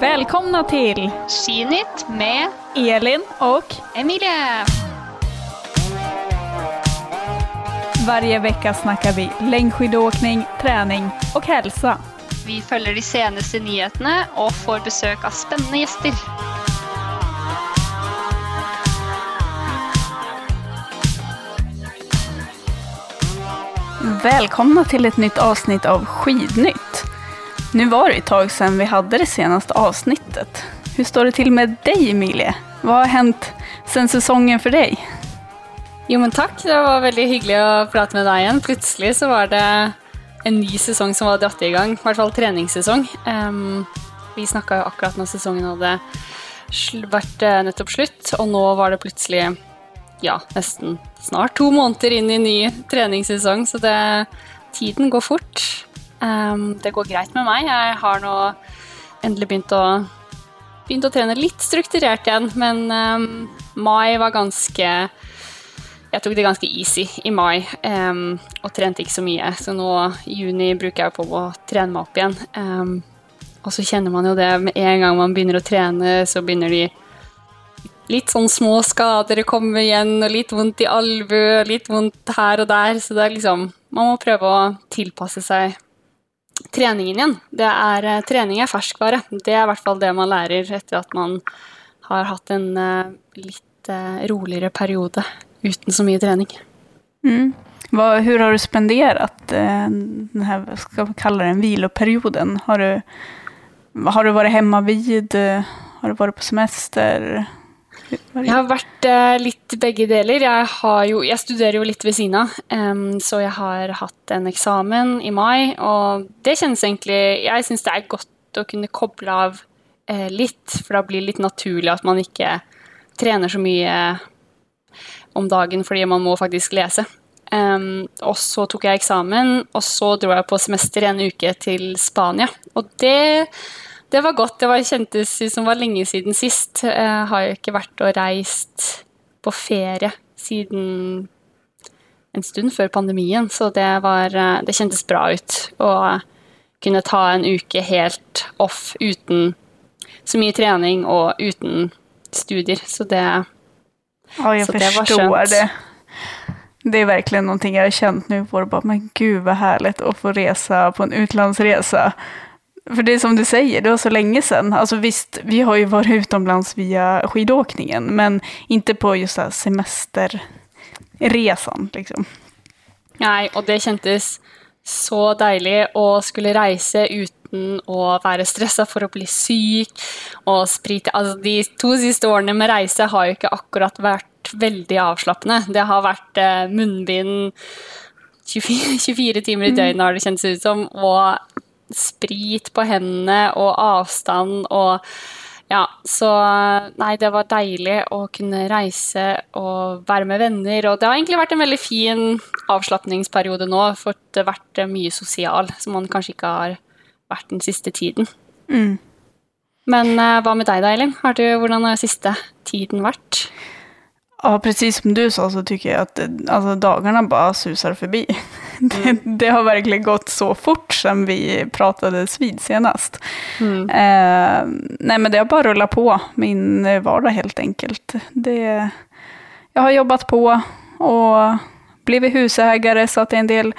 Välkomna till Skinytt med Elin och Emilie. varje vecka snackar vi längdskidåkning, träning och hälsa. Vi følger de seneste nyheterna og får besøk av spennende gjester. Välkomna till ett nytt avsnitt av Skidnytt. Nu var det ett tag sedan vi hade det senaste avsnittet. Hur står det till med dig Emilie? Vad har hänt sen säsongen för dig? Jo, men takk. Det var veldig hyggelig å prate med deg igjen. Plutselig så var det en ny sesong som var dratt i gang. I hvert fall treningssesong. Um, vi snakka jo akkurat når sesongen hadde sl vært eh, nettopp slutt, og nå var det plutselig ja, nesten snart to måneder inn i ny treningssesong, så det, tiden går fort. Em, det går greit med meg. Jeg har nå endelig begynt å, begynt å trene litt strukturert igjen, men um, mai var ganske jeg tok det ganske easy i mai um, og trente ikke så mye. Så nå i juni bruker jeg på å trene meg opp igjen. Um, og så kjenner man jo det med en gang man begynner å trene, så begynner de litt sånn små skader å komme igjen, og litt vondt i albue, litt vondt her og der. Så det er liksom Man må prøve å tilpasse seg treningen igjen. Er, eh, trening er ferskvare. Det er i hvert fall det man lærer etter at man har hatt en eh, litt eh, roligere periode uten så mye trening. Mm. Hur har du spendert eh, skal vi kalle den, hvileperioden? Har du, har du vært hjemme Har du vært på semester? Jeg har vært eh, litt begge deler. Jeg, jo, jeg studerer jo litt ved siden av, Um, så jeg har hatt en eksamen i mai, og det kjennes egentlig Jeg syns det er godt å kunne koble av eh, litt, for da blir det litt naturlig at man ikke trener så mye om dagen fordi man må faktisk lese. Um, og så tok jeg eksamen, og så dro jeg på semester en uke til Spania. Og det, det var godt. Det var, kjentes ut som det var lenge siden sist. Jeg har jo ikke vært og reist på ferie siden en stund før pandemien, så det, var, eh, det kjentes bra ut å kunne ta en uke helt off uten så mye trening og uten studier. Så det Ja, jeg Så det det. Det er virkelig noe jeg har kjent nå. men gud så herlig å få resa på en utlandsresa. För det är som du säger, det var så länge sedan. Alltså visst, vi har ju varit utomlands via skidåkningen, men inte på just här semesterresan. Liksom. Nei, og det kjentes så deilig å skulle reise uten å være stressa for å bli syk og sprite Altså, de to siste årene med reise har jo ikke akkurat vært veldig avslappende. Det har vært eh, munnbind 24, 24 timer i døgnet, har det kjentes ut som, og sprit på hendene og avstand og ja, så nei, det var deilig å kunne reise og være med venner. Og det har egentlig vært en veldig fin avslapningsperiode nå. Fått vært mye sosial, som man kanskje ikke har vært den siste tiden. Mm. Men eh, hva med deg da, Elin? Har du, hvordan har siste tiden vært? Ja, precis som du sa så tycker jag att alltså, dagarna bara susar förbi. Det, det har verkligen gått så fort sedan vi pratades vid senast. Eh, nej, men det har bara rullat på min vardag helt enkelt. Det, jag har jobbat på och blivit husägare så att det är en del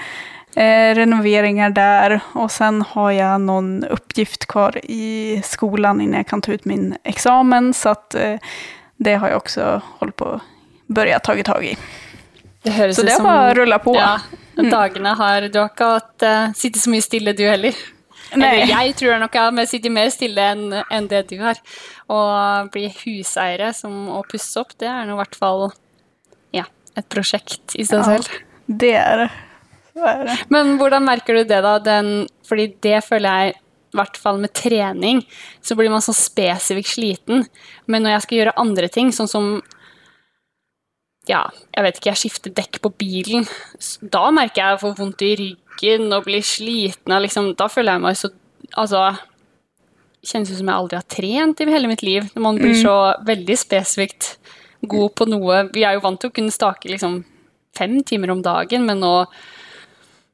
eh, renoveringar där. Och sen har jag någon uppgift kvar i skolan innan jag kan ta ut min examen. Så att eh, det har jag också hållit på börja tagit tag i. Det høres Så det har å rulle på. Ja, dagene har Du har ikke hatt uh, sittet så mye stille, du heller. Nei. Eller jeg tror nok jeg har sittet mer stille enn en det du har. Å bli huseiere som å pusse opp, det er nå i hvert fall ja, et prosjekt i seg Ja. selv. Det er det. Så är det. Men hvordan merker du det, da? Den, fordi det føler jeg i hvert fall med trening, så blir man så spesifikt sliten. Men når jeg skal gjøre andre ting, sånn som ja, jeg vet ikke, jeg skifter dekk på bilen, da merker jeg jeg får vondt i ryggen og blir sliten. Liksom, da føler jeg meg så Altså Kjennes ut som jeg aldri har trent i hele mitt liv. Når man blir så veldig spesifikt god på noe Vi er jo vant til å kunne stake liksom fem timer om dagen, men nå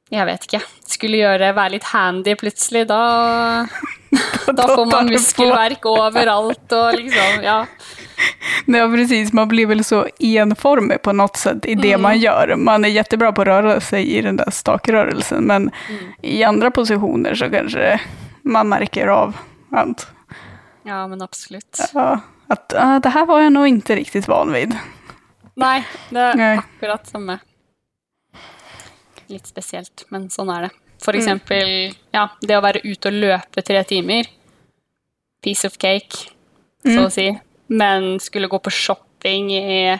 jeg vet ikke, skulle gjøre, være litt handy plutselig, da Da får man muskelverk overalt og liksom, ja. Ja, precis. Man blir väl så enformig på något sätt i det Mm. man gör. Man är jättebra på att röra sig i den där stakrörelsen, men Mm. i andra positioner så kanske man märker av att, Ja, men absolutt. ja, att uh, det här var jag nog inte riktigt van vid. Nei, det er Nei. akkurat samme. Litt spesielt, men sånn er det. For Mm. eksempel, ja, det å være ute og løpe tre timer. Piece of cake, så Mm. å si. Men skulle gå på shopping i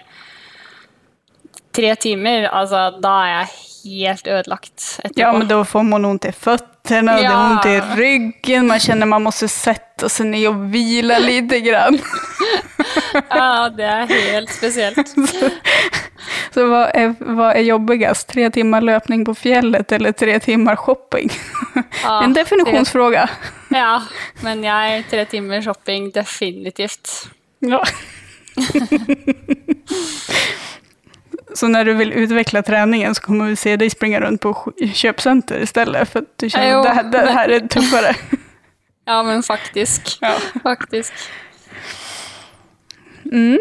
tre timer, altså, da er jeg helt ødelagt etterpå. Ja, men da får man noen til i fötterna, det är ont i ryggen, man känner man måste sätta sig ner och vila lite grann. Ja, det er helt spesielt. Så vad är, vad är jobbigast? Tre timmar löpning på fjället eller tre timmar shopping? Ja, en definitionsfråga. Ja, men jeg, tre timmar shopping, definitivt. Ja. Så när du vill utveckla träningen så kommer vi se dig springa runt på köpcenter istället för att du känner Jo, att det, här- det här är tuffare. Ja, men faktisk. Ja. Faktisk. Mm.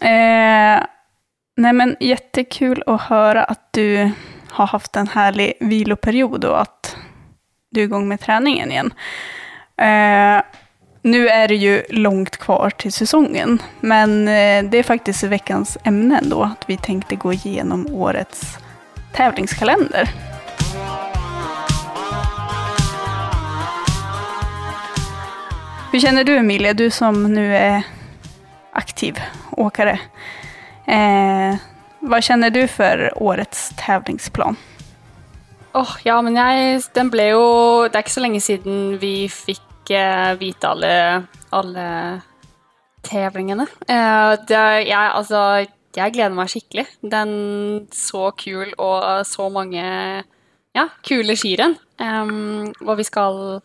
Eh, nej men jättekul att höra att du har haft en härlig viloperiod och att du är igång med träningen igen. Eh, nu är det ju långt kvar till säsongen, men eh, det är faktiskt veckans ämne ändå, att vi tänkte gå igenom årets tävlingskalender. Hur känner du Emilia, du som nu är aktiv åkare. Eh, vad känner du för årets tävlingsplan? Åh, ja, men jeg Den ble jo Det er ikke så lenge siden vi fikk eh, vite alle, alle tevlingene. Eh, det, jeg, altså, jeg gleder meg skikkelig. Den så kul og så mange ja, kule skirenn. Um, og vi skal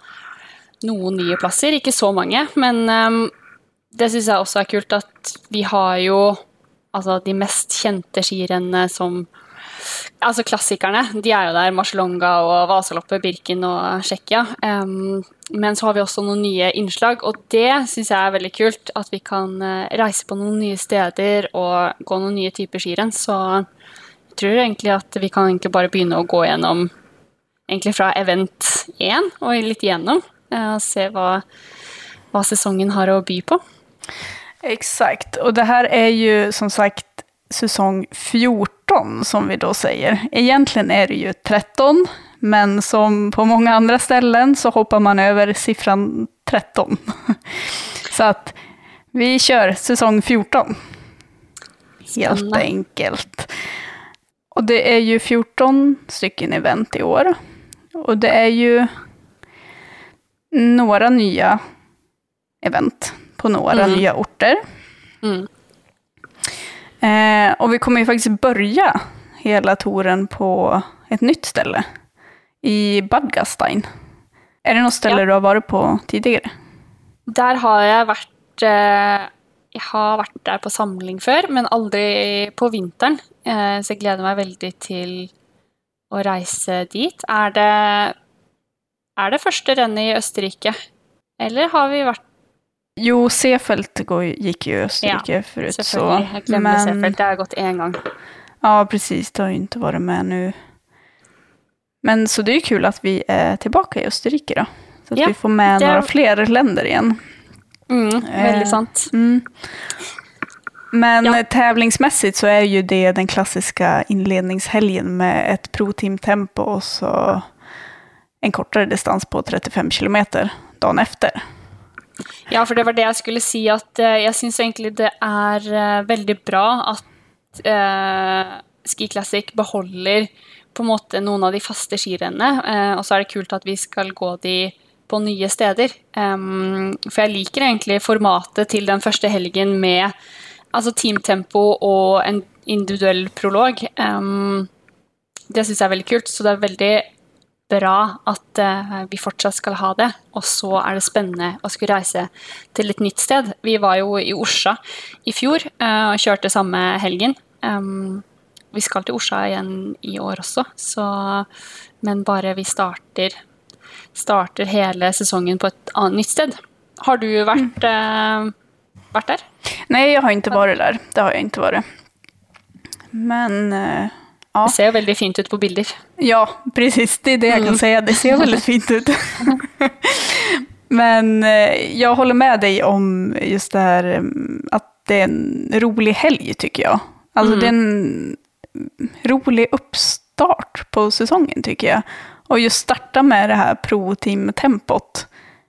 noen nye plasser, ikke så mange, men um, det syns jeg også er kult at vi har jo altså de mest kjente skirennene som Altså klassikerne, de er jo der. Marcialonga og Vasaloppet, Birken og Tsjekkia. Um, men så har vi også noen nye innslag, og det syns jeg er veldig kult. At vi kan eh, reise på noen nye steder og gå noen nye typer skirenn. Så jeg tror egentlig at vi kan egentlig bare begynne å gå gjennom egentlig fra event 1 og litt igjennom. eh, Og se hva, hva sesongen har å by på. Exakt, og det her er jo som sagt sesong 14 som vi då säger. Egentligen är det ju 13, men som på många andra ställen så hoppar man över siffran 13. Så att vi kör säsong 14. Helt Spännande. enkelt. Och det är ju 14 stycken event i år. Och det är ju några nya event på några Mm. nya orter. Mm. Eh, och vi kommer ju faktiskt börja hela touren på ett nytt ställe. I Badgastein. Är det något ställe Ja. du har varit på tidigare? Der har jeg vært eh, Jeg har vært der på samling før, men aldri på vinteren. Eh, så jeg gleder meg veldig til å reise dit. Er det, er det første rennet i Østerrike? Eller har vi vært Jo, Seefeld gick ju i Österrike förut. Så, Selvfølgelig. Jeg glemmer Seefeld. Det har gått én gang. Ja, precis. Det har ju inte varit med nu. Men så det är ju kul att vi är tillbaka i Österrike då. Så att Ja, vi får med det- några fler länder igen. Mm, veldig Eh, sant. Mm. Men Ja. eh, tävlingsmässigt så är ju det den klassiska inledningshelgen med ett pro-team-tempo och så en kortare distans på 35 kilometer dagen efter. Ja, for det var det jeg skulle si, at eh, jeg syns egentlig det er eh, veldig bra at eh, Ski Classic beholder på en måte noen av de faste skirennene, eh, og så er det kult at vi skal gå de på nye steder. Um, for jeg liker egentlig formatet til den første helgen med altså teamtempo og en individuell prolog. Um, det syns jeg er veldig kult, så det er veldig bra at eh, vi fortsatt skal ha det. Og så er det spennende å skulle reise til et nytt sted. Vi var jo i Orsa i fjor eh, og kjørte samme helgen. Vi skal til Orsa igjen i år også, så Men bare vi starter, starter hele sesongen på et annet nytt sted. Har du vært, uh, vært der? Nei, jeg har ikke vært der. Det har jeg ikke vært. Men eh, ja. Det ser jo veldig fint ut på bilder. Ja, precis. Det är det jag kan säga. Det ser väldigt fint ut. Men jeg jag håller med dig om just det här mm, att det är en rolig helg tycker jag. Alltså Mm. det är en rolig uppstart på säsongen tycker jag. Och just starta med det här pro-team-tempot.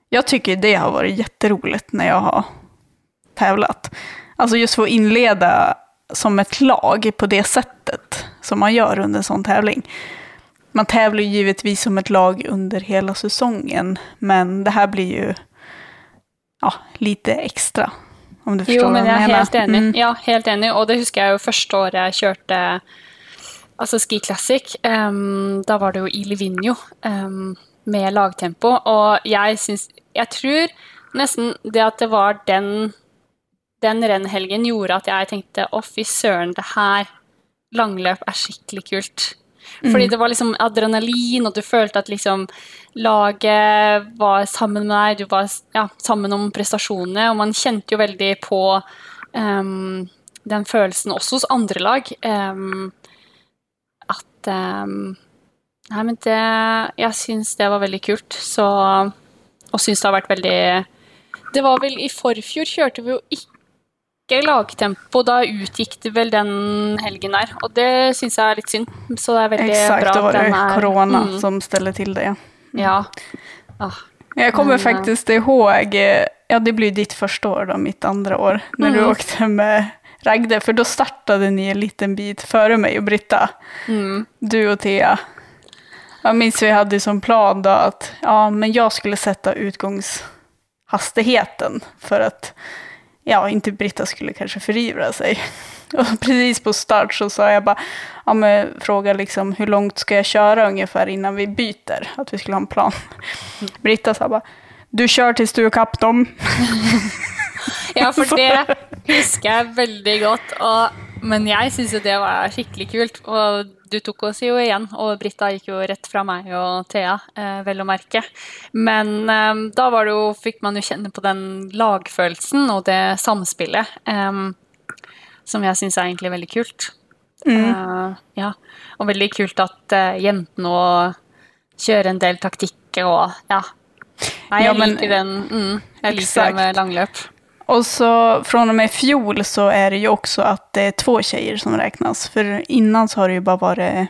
Jag tycker det har varit jätteroligt när jag har tävlat. Alltså just få inleda som ett lag på det sättet som man gör under en sån tävling. Man tävlar ju givetvis som ett lag under hela säsongen, men det här blir ju ja, lite extra. Om du förstår Jo, men vad jag menar. helt enig. Mm. Ja, helt enig. Og det husker jeg jo første året jeg kjørte altså Ski Classic. Um, da var det jo i Livigno um, med lagtempo. Og jeg syns Jeg tror nesten det at det var den den rennhelgen gjorde at jeg tenkte å, fy søren, det her langløp er skikkelig kult. Fordi det var liksom adrenalin, og du følte at liksom laget var sammen med deg, du var ja, sammen om prestasjonene, og man kjente jo veldig på um, den følelsen også hos andre lag. um, at um, Nei, men det Jeg syns det var veldig kult, så Og syns det har vært veldig Det var vel i forfjor kjørte vi jo ikke lagtempo. Da utgikk det vel den helgen der, og det syns jeg er litt synd. Så det er veldig Exakt, bra at var er Exakt, det er korona Mm, som steller til det. Ja. Ah, jeg kommer Men, faktiskt ihåg, eh, ja det blir ditt første år da, mitt andre år, när du Mm. åkte med Ragde, da då startade ni en liten bit före mig och Britta. mm, Du og Thea. Jag minns vi hadde som plan da at ja, men jag skulle sätta utgångshastigheten för att ja, inte Britta skulle kanske förivra sig. Och precis på start så sa jag bara, ja men fråga liksom hur långt ska jag köra ungefär innan vi byter? Att vi skulle ha en plan. Britta sa bara, du kör tills du har kapp dem. Ja, for det husker jeg veldig godt. Og, men jeg syns jo det var skikkelig kult. Og du tok oss jo igjen, og Britta gikk jo rett fra meg og Thea, eh, vel å merke. Men eh, da var det jo, fikk man jo kjenne på den lagfølelsen og det samspillet, eh, som jeg syns er egentlig veldig kult. Eh, ja, og veldig kult at uh, jentene òg kjører en del taktikk og ja. Nei, Ja, jeg men- liker den. Mm, jeg liker det med langløp. Och så från och med fjol så är det ju också att det är två tjejer som räknas. För innan så har det ju bara varit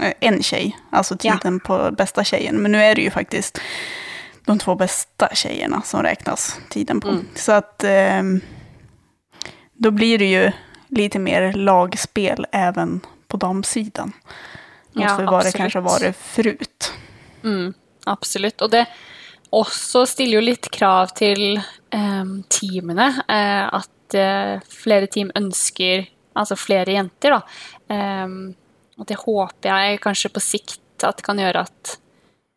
eh, en tjej, alltså Ja. tiden på bästa tjejen. Men nu är det ju faktiskt de två bästa tjejerna som räknas tiden på. Mm. Så att eh, då blir det ju lite mer lagspel även på damsidan. Mot Ja, för vad det absolut. kanske har varit förut. Mm, absolutt. Og det også stiller jo litt krav til eh, teamene. Eh, at eh, flere team ønsker altså flere jenter, da. Eh, og det håper jeg kanskje på sikt at kan gjøre at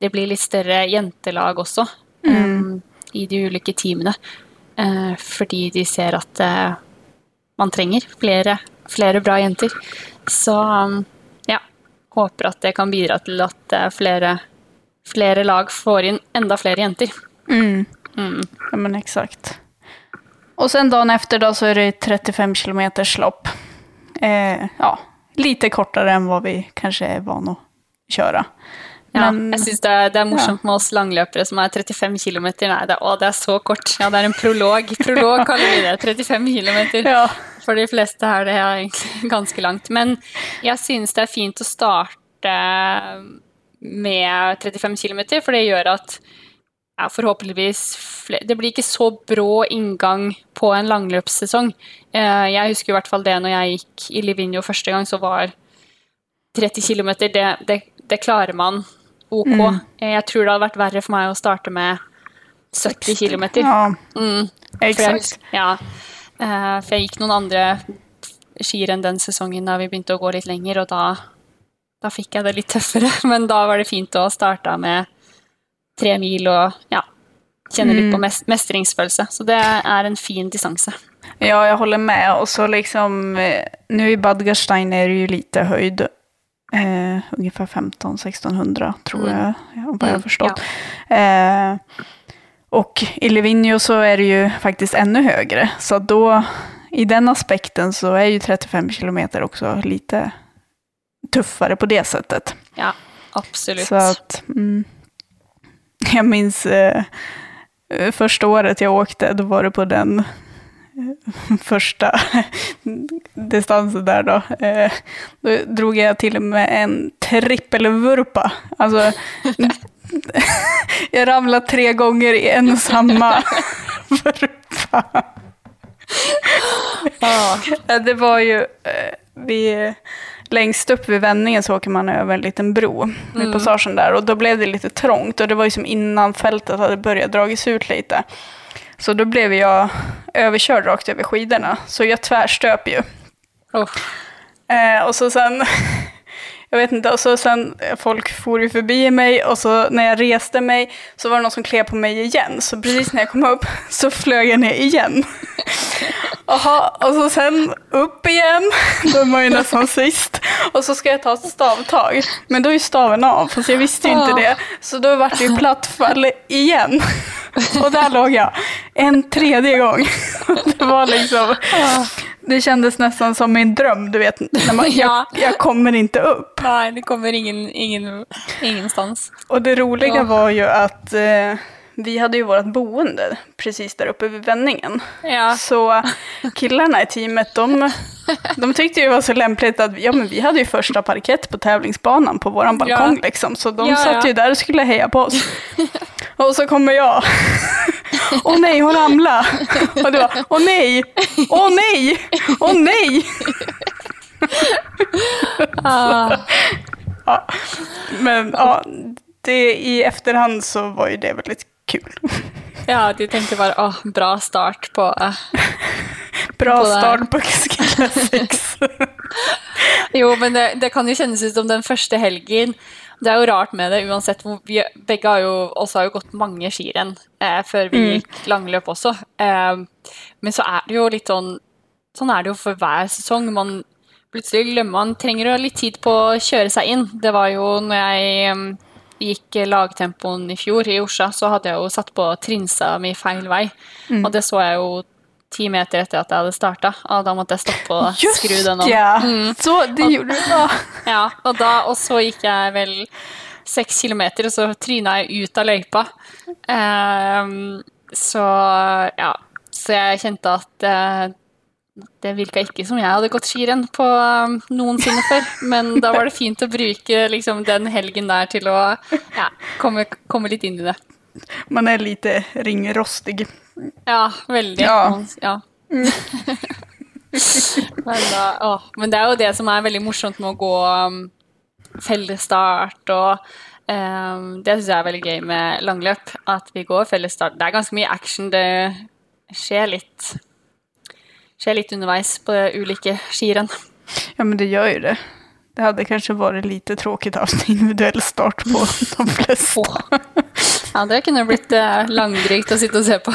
det blir litt større jentelag også eh, i de ulike teamene. Eh, fordi de ser at man trenger flere, flere bra jenter. Så ja, håper at det kan bidra til at flere flere lag får inn enda flere jenter. Mm. Mm. Ja men exakt. Och sen dagen efter då så är det 35 km lopp. Eh, ja, lite kortere enn hva vi kanskje er att köra. Ja, Men- jeg syns det, er- det er morsomt med oss langløpere som er 35 km. Nei, det, å, det er så kort. Ja, det er en prolog. Prolog kaller vi det. 35 km. Ja. For de fleste er det egentlig ganske langt. Men jeg synes det er fint å starte med 35 km, for det gjør at ja, forhåpentligvis Det blir ikke så brå inngang på en langløpssesong. Eh, Jeg husker i hvert fall det når jeg gikk i Livigno første gang, så var 30 km, det, det, det klarer man ok. Mm. Eh, Jeg tror det hadde vært verre for meg å starte med 70 km. Ja, Mm. For jeg, ja, eh, for jeg gikk noen andre skirenn den sesongen da vi begynte å gå litt lenger, og da, da fikk jeg det litt tøffere. Men da var det fint å starte med tre mil og ja, kjenne litt på Mm. mestringsfølelse. Så det er en fin distanse. Ja, jeg holder med. Og så liksom, Nå i Badgerstein er det jo lite høyde. Eh, ungefär 15-1600 tror Mm. jag, ja, jeg jag har Mm, förstått. Eh, og i Livigno så er det jo faktisk enda høyere, Så da i den aspekten så er jo 35 kilometer også lite tuffare på det sättet. Ja, absolutt. Så att, mm, jag minns eh, första året jag åkte, då var det på den eh, första distansen där då. Eh, då drog jag till med en trippelvurpa. Alltså, jag ramlade tre gånger i en och samma vurpa. Ja, Det var ju, eh, vi, längst upp vid vändningen så åker man över en liten bro Mm. passagen där och då blev det lite trångt och det var ju som innan fältet hade börjat dragits ut lite. Så då blev jag överkörd rakt över skidorna, så jag tvärstöp ju. oh. Eh, och så sen, jag vet inte, och så sen, folk for ju förbi mig och så när jag reste mig så var det någon som klev på mig igen. Så precis när jag kom upp så flög jag ner igen. Jaha, og så send opp igjen. Det man ju nästan sist. Og så skal jeg ta ett stavtag, men då är ju staven av, fast jeg visste jo ikke det. Så da vart det ju plattfall igjen. Og der låg jeg en tredje gang. Det var liksom, det kändes nästan som min drøm, du vet. När man, Ja. jag, jag kommer inte upp. Nei, det kommer ingen, ingen, ingenstans. Och det roliga var ju att eh, vi hade ju vårt boende precis där uppe vid vändningen. Ja. Så killarna i teamet, de, de tyckte ju det var så lämpligt att ja, men vi hade ju första parkett på tävlingsbanan på våran balkong. Liksom, så de Ja, satt ja. ju där och skulle heja på oss. Och så kommer jag. Åh nej, hon ramlade. Och det var, åh nej, åh nej, åh nej. Ah, Ja, men ja, det, i efterhand så var ju det väldigt kul. ja, de tenkte bare åh, bra start på uh, Bra På start på Classics. 6. Jo, men det, det kan jo kjennes ut som den første helgen. Det er jo rart med det, uansett. Vi begge har jo, også har jo gått mange skirenn eh, før vi Mm. gikk langløp også. Eh, men så er det jo litt sånn Sånn er det jo for hver sesong. Man plutselig glemmer man trenger jo litt tid på å kjøre seg inn. Det var jo når jeg em, gikk lagtempoen i fjor i Osja, så hadde jeg jo satt på trinsa mi feil vei. Og det så jeg jo ti meter etter at jeg hadde starta. Og da måtte jeg stoppe og skru den om. ja, Mm. så det gjorde du da. Ja, og, da, og så gikk jeg vel seks kilometer, og så tryna jeg ut av løypa. Um, så ja, så jeg kjente at eh, det virka ikke som jeg hadde gått skirenn på um, noensinne før. Men da var det fint å bruke liksom, den helgen der til å ja, komme, komme litt inn i det. Man er lite ringrostig. Ja, veldig. Ja. ja. men, da, å, men det er jo det som er veldig morsomt med å gå um, fellesstart og um, Det syns jeg er veldig gøy med langløp. At vi går fellesstart. Det er ganske mye action. Det skjer litt skjer litt underveis på ulike skirenn. Ja, men det gjør jo det. Det hadde kanskje vært lite tråkig å ha en individuell start på de fleste. Ja, det kunne blitt eh, langdrygt å sitte og se på.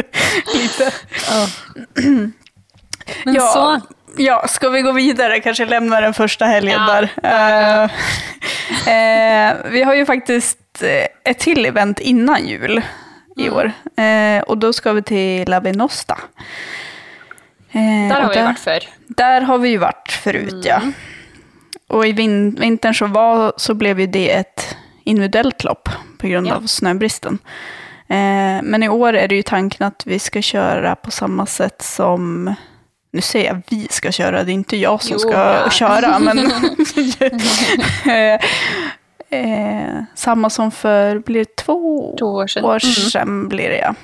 lite. Men Ja, så ja, skal vi gå videre? Kanskje lämna den første helgen Ja. der. Uh, uh, vi har jo faktisk et til event innan jul i Mm. år. Uh, og da skal vi til La Venosta. Eh, Der har vi vi vært før. Der har vi vært forut, förut, ja. Mm. Och i vin- vintern så, var, så ble det et individuelt lopp på grund Ja. av snöbristen. Eh, men i år er det jo tanken at vi skal kjøre på samme sett som nu sier jeg vi skal kjøre, det er ikke jeg som Jo, skal ja. kjøre, men eh, eh, samma som for blir det två, To år siden. år Mm. sedan blir det ja.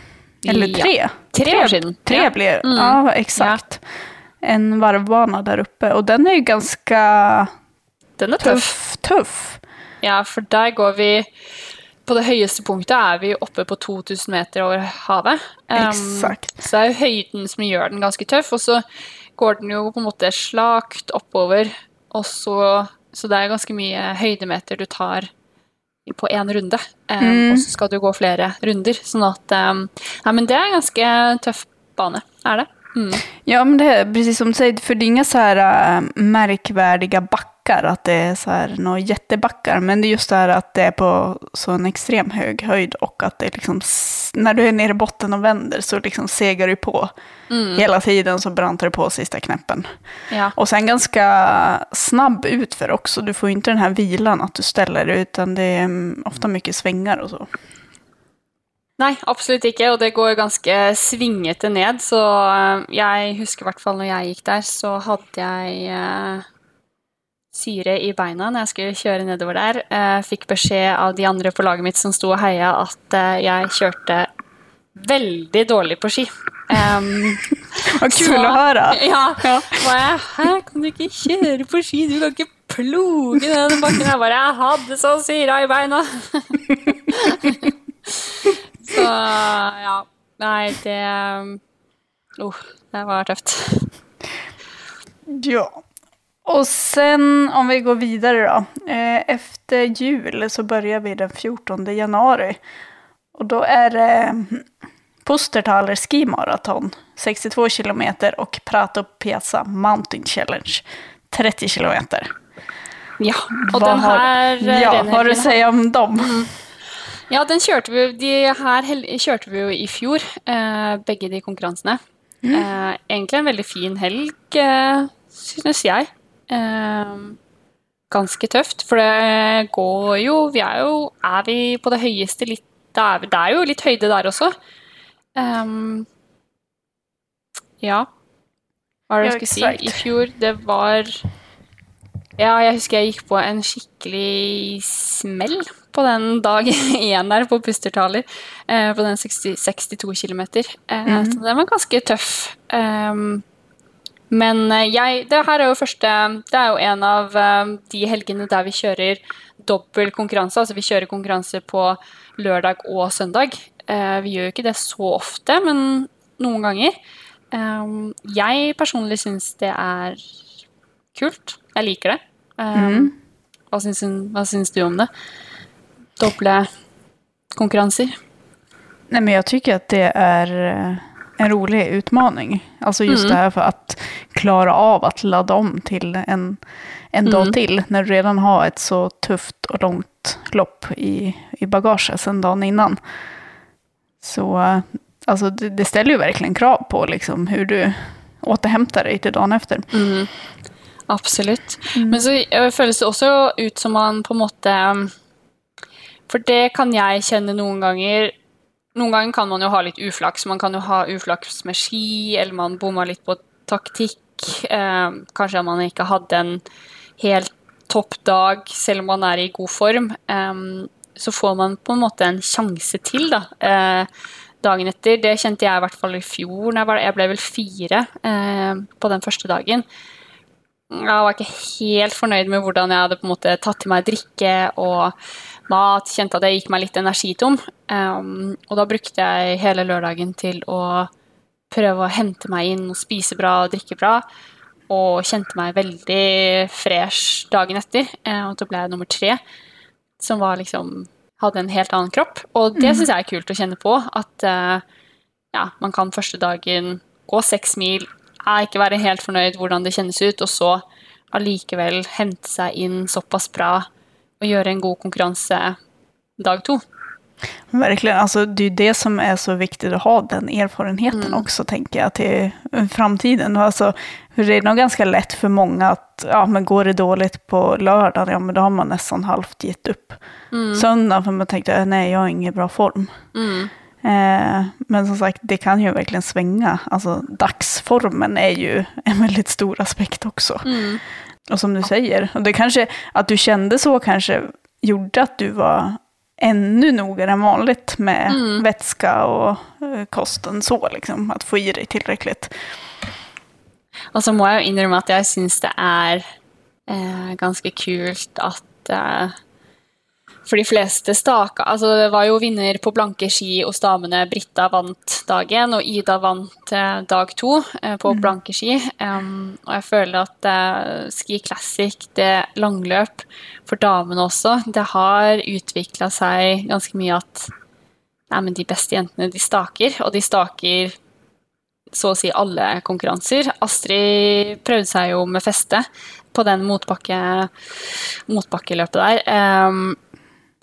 Eller Ja. tre. Tre år siden. Tre Ja. blir Mm. Ja, exakt. En varvbana där uppe. Och den är ju ganska Den er tøff. tuff. tuff. Ja, for der går vi På det høyeste punktet er vi oppe på 2000 meter over havet. Um, Exakt. Så det er jo høyden som gjør den ganske tøff, og så går den jo på en måte slakt oppover. Og så, så det er ganske mye høydemeter du tar på én runde. Um, Mm. Og så skal du gå flere runder. Sånn at um, Nei, men det er en ganske tøff bane, er det. Mm. Ja, men det är precis som du säger, för det är inga så här äh, märkvärdiga backar, att det är så här några jättebackar, men det är just det här att det är på så en extrem hög höjd och att det liksom, när du är nere i botten och vänder så liksom segar du på hela tiden så brantar du på sista knäppen. Ja. Och sen ganska snabb utför också, du får ju inte den här vilan att du ställer dig, utan det är mm, ofta mycket svängar och så. Nei, absolutt ikke, og det går ganske svingete ned. Så eh, jeg husker i hvert fall når jeg gikk der, så hadde jeg eh, syre i beina når jeg skulle kjøre nedover der. Jeg fikk beskjed av de andre på laget mitt som sto og heia, at eh, jeg kjørte veldig dårlig på ski. Um, Vad kul Så- att höra! ja, var jeg, Hæ, kan du ikke kjøre på ski? Du kan ikke ploge den bakken. Jeg bare Jeg hadde så syra i beina. så ja. Nei, det oh, det var tøft. Ja. Och sen om vi går vidare då. Eh, Efter jul så börjar vi den 14 januari. Och då är det Pustertaler Ski Marathon, 62 kilometer och Prato Piazza Mountain Challenge, 30 kilometer. Ja, og Vad den har- her eh, Ja, vad har du säga om dem? Ja, den kjørte vi, de her kjørte vi jo i fjor, eh, begge de konkurransene. Eh, egentlig en veldig fin helg, eh, synes jeg. Eh, ganske tøft, for det går jo Vi er jo Er vi på det høyeste litt Det er, det er jo litt høyde der også. Ehm, ja. Hva er det jeg skulle si? I fjor, det var Ja, jeg husker jeg gikk på en skikkelig smell på den dag én der på Pustertaler. Eh, på den 60, 62 km. Eh, Så den var ganske tøff. Ehm, men eh, jeg Det her er jo første Det er jo en av eh, de helgene der vi kjører dobbel konkurranse. Altså vi kjører konkurranse på lørdag og søndag. Eh, vi gjør jo ikke det så ofte, men noen ganger. Jeg personlig syns det er kult. Jeg liker det. Ehm, hva, syns, hva syns du om det? Doble konkurranser. Nei, men jeg syns at det är eh, en rolig utmaning. Alltså just det här för att klara av att ladda om till en, en dag till. När du redan har ett så tufft och långt lopp i, i bagaget sedan dagen innan. Så eh, alltså, det, det ställer ju verkligen krav på liksom, hur du återhämtar dig till dagen efter. Absolutt. Men så føles det også ut som man på en måte For det kan jeg kjenne noen ganger. Noen ganger kan man jo ha litt uflaks. Man kan jo ha uflaks med ski, eller man bomma litt på taktikk. Eh, kanskje man ikke hadde en helt topp dag, selv om man er i god form. Eh, så får man på en måte en sjanse til, da. Eh, dagen etter. Det kjente jeg i hvert fall i fjor. Jeg ble vel fire eh, på den første dagen. Jeg var ikke helt fornøyd med hvordan jeg hadde på en måte tatt til meg drikke og mat. Kjente at jeg gikk meg litt energitom. Um, og da brukte jeg hele lørdagen til å prøve å hente meg inn og spise bra og drikke bra. Og kjente meg veldig fresh dagen etter. eh, Og så ble jeg nummer tre, som var liksom hadde en helt annen kropp. Og det syns jeg er kult å kjenne på. At uh, ja, man kan første dagen gå seks mil, ikke være helt fornøyd hvordan det kjennes ut, og så allikevel hente seg inn såpass bra og gjøre en god konkurranse dag to. Verkligen, alltså det är det som är så viktigt att ha den erfarenheten också, tänker jag, till framtiden. Alltså, det är nog ganska lätt för många att, ja men går det dåligt på lördag, ja men då har man nästan halvt gett upp. Søndag, för man tänkte, nej jag har ingen bra form. Eh, men som sagt, det kan ju verkligen svänga. Alltså dagsformen är ju en väldigt stor aspekt också. Och som du säger, och det kanske, att du kände så kanske gjorde att du var ännu noggrannare än vanligt med vätska och eh, kosten så, liksom, att få i dig tillräckligt. Og så må jeg jo innrømme at jeg syns det er eh, ganske kult at eh, for de fleste staka Altså, det var jo vinner på blanke ski hos damene. Britta vant dag én, og Ida vant eh, dag to eh, på blanke ski. Um, og jeg føler at eh, Ski Classic, det langløp for damene også, det har utvikla seg ganske mye at Nei, men de beste jentene, de staker, og de staker så å si alle konkurranser. Astrid prøvde seg jo med feste på den motbakke, motbakkeløpet der. Um,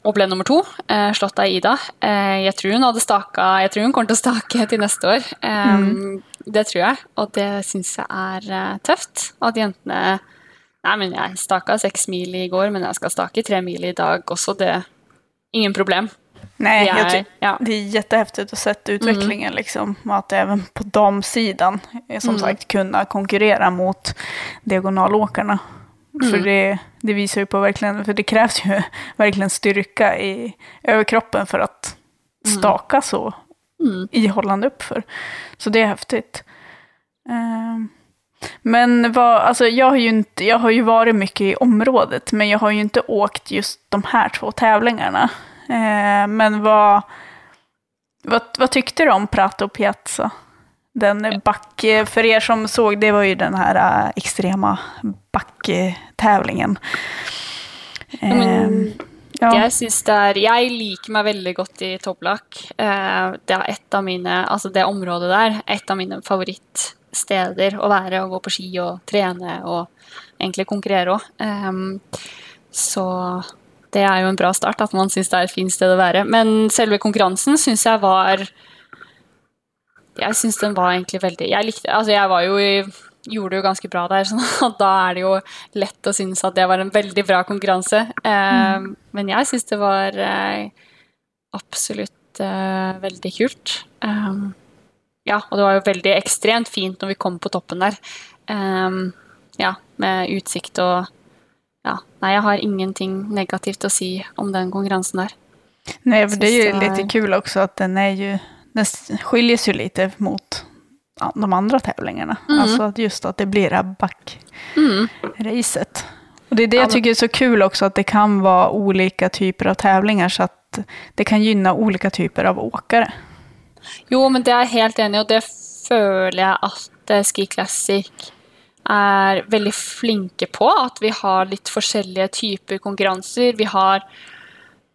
og ble nummer to, eh, slått av Ida. Eh, jeg tror hun hadde staka, jeg tror hun kommer til å stake til neste år. Um, mm. Det tror jeg, og det syns jeg er tøft. At jentene Nei, men jeg staka seks mil i går, men jeg skal stake tre mil i dag også. Det Ingen problem. Nej, jag, tror ja. det är jättehäftigt att se utvecklingen mm. liksom. Och att även på damsidan, som mm. sagt, kunna konkurrera mot diagonalåkarna. Mm. För det, det, jo på virkelig For det kreves jo virkelig styrka i overkroppen for å stake staka så mm. opp for. Så det er heftig. Um, men vad, alltså jag, har ju inte, jag har ju varit mycket i området, men jag har ju inte åkt just de här två tävlingarna. Eh, men vad, vad, vad, tyckte du om Prato Piazza? Den back, för er som såg, det var ju den här uh, extrema backtävlingen. Eh, ja. Jeg syns det er, jeg liker meg veldig godt i topplakk. Eh, det er et av mine, altså det området der, et av mine favorittsteder å være og gå på ski og trene og egentlig konkurrere òg. Eh, så det er jo en bra start, at man syns det er et fint sted å være. Men selve konkurransen syns jeg var Jeg syns den var egentlig veldig Jeg likte Altså, jeg var jo i gjorde det jo ganske bra der, så da er det jo lett å synes at det var en veldig bra konkurranse. Eh, mm. Men jeg syns det var eh, absolutt eh, veldig kult. Eh, ja, og det var jo veldig ekstremt fint når vi kom på toppen der. Eh, ja, med utsikt og ja, nei, jeg har ingenting negativt å si om den konkurransen der. Nej, för det är ju lite kul också att den är ju, den skiljer sig lite mot de andra tävlingarna. Mm. Alltså att just att det blir racet. Mm. Och det är det jag tycker är så kul också, att det kan vara olika typer av tävlingar så att det kan gynna olika typer av åkare. Jo, men det er jeg helt enig og det føler jeg at eh, Ski Classic er veldig flinke på. At vi har litt forskjellige typer konkurranser. Vi har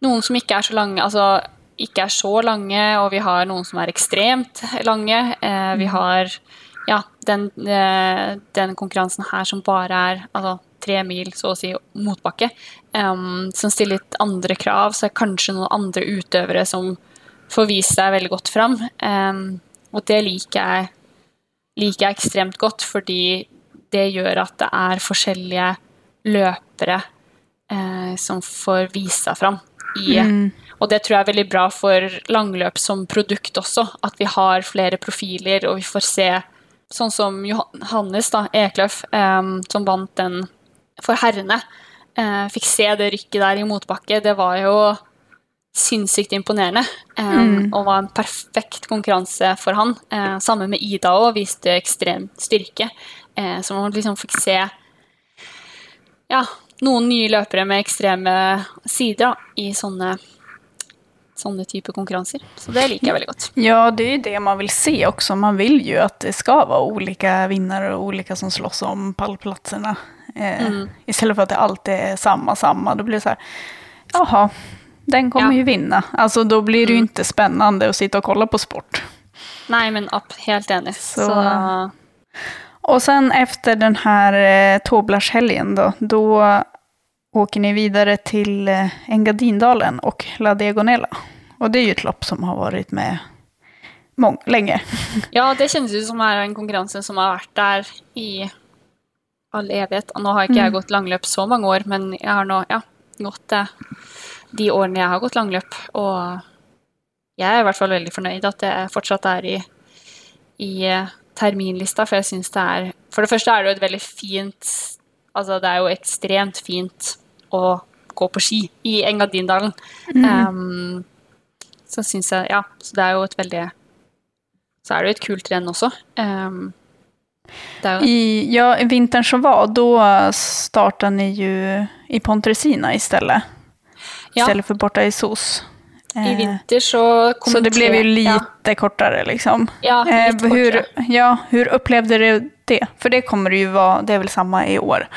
noen som ikke er så lange, altså ikke er så lange, og vi har noen som er ekstremt lange. Eh, vi har ja, den, eh, den, konkurransen her som bare er altså, tre mil, så å si, motbakke. Um, som stiller litt andre krav, så er det kanskje noen andre utøvere som får vise seg veldig godt fram. Og det liker jeg, liker jeg ekstremt godt, fordi det gjør at det er forskjellige løpere eh, som får vise seg fram. I, mm. Og det tror jeg er veldig bra for langløp som produkt også, at vi har flere profiler, og vi får se Sånn som Johannes da, Ekløf, um, som vant den for herrene. uh, fikk se det rykket der i motbakke. Det var jo sinnssykt imponerende. Um, mm. Og var en perfekt konkurranse for han. Uh, sammen med Ida òg, viste ekstrem styrke. Uh, så man liksom fikk se ja, noen nye løpere med ekstreme sider da, i sånne sånne typer konkurranser. Så det liker jeg veldig godt. Ja, det er jo det man vil se også. Man vil jo at det skal være ulike vinnere og ulike som slåss om pallplassene. Eh, mm. Istället for at det alltid er samme, samme. Da blir det sånn Jaha, den kommer ja. jo vinne. Altså, da blir det jo mm. ikke spennende å sitte og kolla på sport. Nei, men helt enig. Så, så Og sen efter den här eh, Toblarshelgen då, då åker ni vidare till eh, Engadindalen och La Diagonella. Och det är ju ett lopp som har varit med mång, länge. Ja, det kjennes ut som er en konkurranse som har vært der i all evighet. Nå har ikke jeg mm. gått langløp så mange år, men jeg har nå ja, gått det de årene jeg har gått langløp. Og jeg er i hvert fall veldig fornøyd at det fortsatt er i, i eh, terminlista, for jeg syns det er For det første er det jo et veldig fint Altså, det er jo ekstremt fint å gå på ski i Engadindalen. Mm. Um, så syns jeg Ja, så det er jo et veldig Så er det jo et kult renn også. Um, I, ja, vinteren som var, da starta ni jo i Pontresina i stedet. I ja. stedet for borte i SOS. I eh, vinter så Så det blev ju lite ja. kortare liksom. Ja, eh, lite hur, kortare. Ja, hur upplevde du det? För det kommer det ju vara, det är väl samma i år?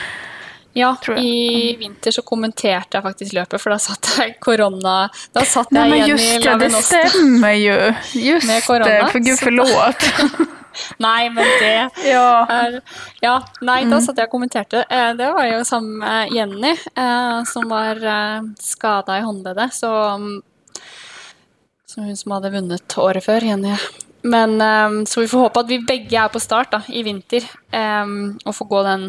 Ja, i vinter så kommenterte jeg faktisk løpet, for da satt jeg korona Da satt jeg Nei, men just det, det stemmer jo! Just det, for gud forlåt. Nei, men det Ja. er Ja, nei, da satt jeg og kommenterte. Eh, Det var jo sammen med Jenny, eh, som var eh, skada i håndleddet. Så mm, Som hun som hadde vunnet året før, Jenny. Men Så vi får håpe at vi begge er på start da, i vinter, og får gå den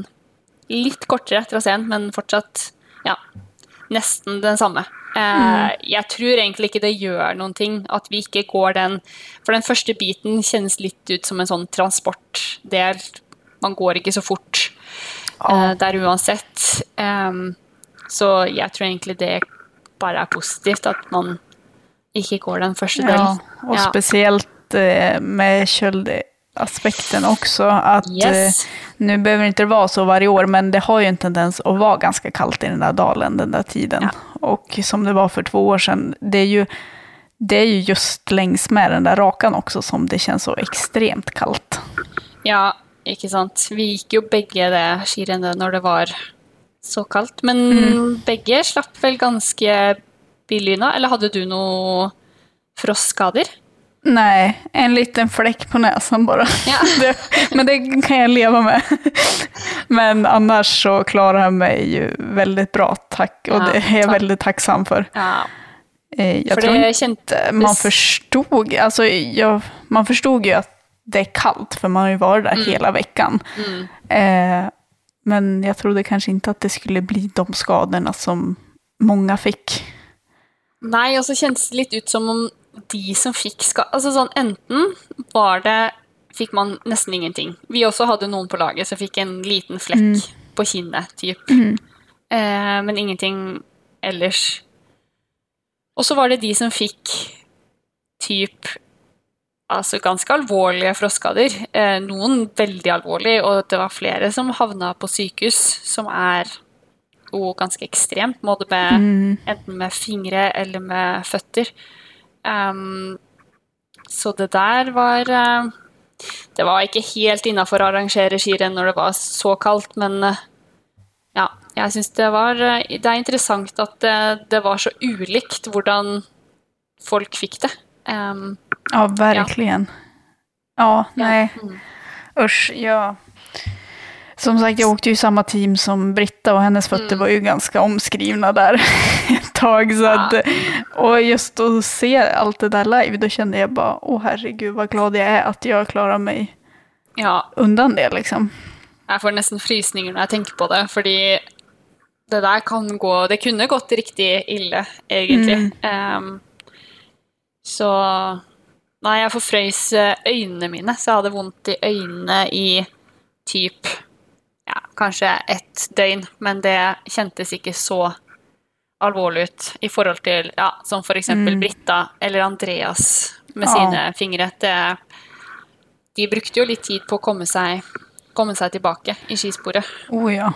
litt kortere traseen, men fortsatt ja, nesten den samme. Eh, Jeg tror egentlig ikke det gjør noen ting at vi ikke går den For den første biten kjennes litt ut som en sånn transportdel. Man går ikke så fort eh, der uansett. Em, så jeg tror egentlig det bare er positivt at man ikke går den første delen. Ja. og spesielt med köldaspekten också. Att Yes. eh, nu behöver det inte vara så varje år, men det har ju en tendens att vara ganska kallt i den där dalen den där tiden. Och som det var för två år sedan, det är ju det är ju just längs med den där rakan också som det känns så extremt kaldt. Ja, ikke sant. Vi gikk jo begge det skirennet når det var så kaldt. Men Mm. begge slapp vel ganske billig unna. Eller hadde du noe frostskader? Nej, en liten fläck på näsan bara. Ja. Det, men det kan jag leva med. Men annars så klarar jag mig ju väldigt bra, tack. Och Ja, det är jag tack. väldigt tacksam för. Ja, Eh, Jag for tror inte man förstod, alltså jag, man förstod ju att det är kallt, för man har ju varit där hela veckan. Mm. Eh, men jag trodde kanske inte att det skulle bli de skadorna som många fick. Nei, og så kjentes det litt ut som om de som fikk ska... Altså sånn, enten var det Fikk man nesten ingenting. Vi også hadde noen på laget som fikk en liten flekk på kinnet, typ. Eh, men ingenting ellers. Og så var det de som fikk typ Altså ganske alvorlige frostskader. Eh, noen veldig alvorlige, og det var flere som havna på sykehus, som er jo ganske ekstremt, både med enten med fingre eller med føtter. Ehm, så det der var uh, Det var ikke helt innafor å arrangere skirenn når det var så kaldt, men uh, ja, jeg syns det var uh, Det er interessant at det, det var så ulikt hvordan folk fikk det. Um, Ja, verkligen. Ja, nej. Mm. Usch, ja. Som sagt, jag åkte ju samme samma team som Britta och hennes fötter Mm. var ju ganska omskrivna där tag. Så att, och just att se allt det där live, då kände jag bara, åh herregud vad glad jag är att jag klarar mig ja, undan det liksom. Jeg får nesten frysninger når jeg tenker på det, fordi det der kan gå Det kunne gått riktig ille, egentlig. Um, så Nei, jeg forfrøys eh, øynene mine, så jeg hadde vondt i øynene i typ ja, kanskje ett døgn, men det kjentes ikke så alvorlig ut i forhold til ja, som for eksempel Britta eller Andreas med Ja. sine fingre. Det, de brukte jo litt tid på å komme seg, komme seg tilbake i skisporet. Oh ja.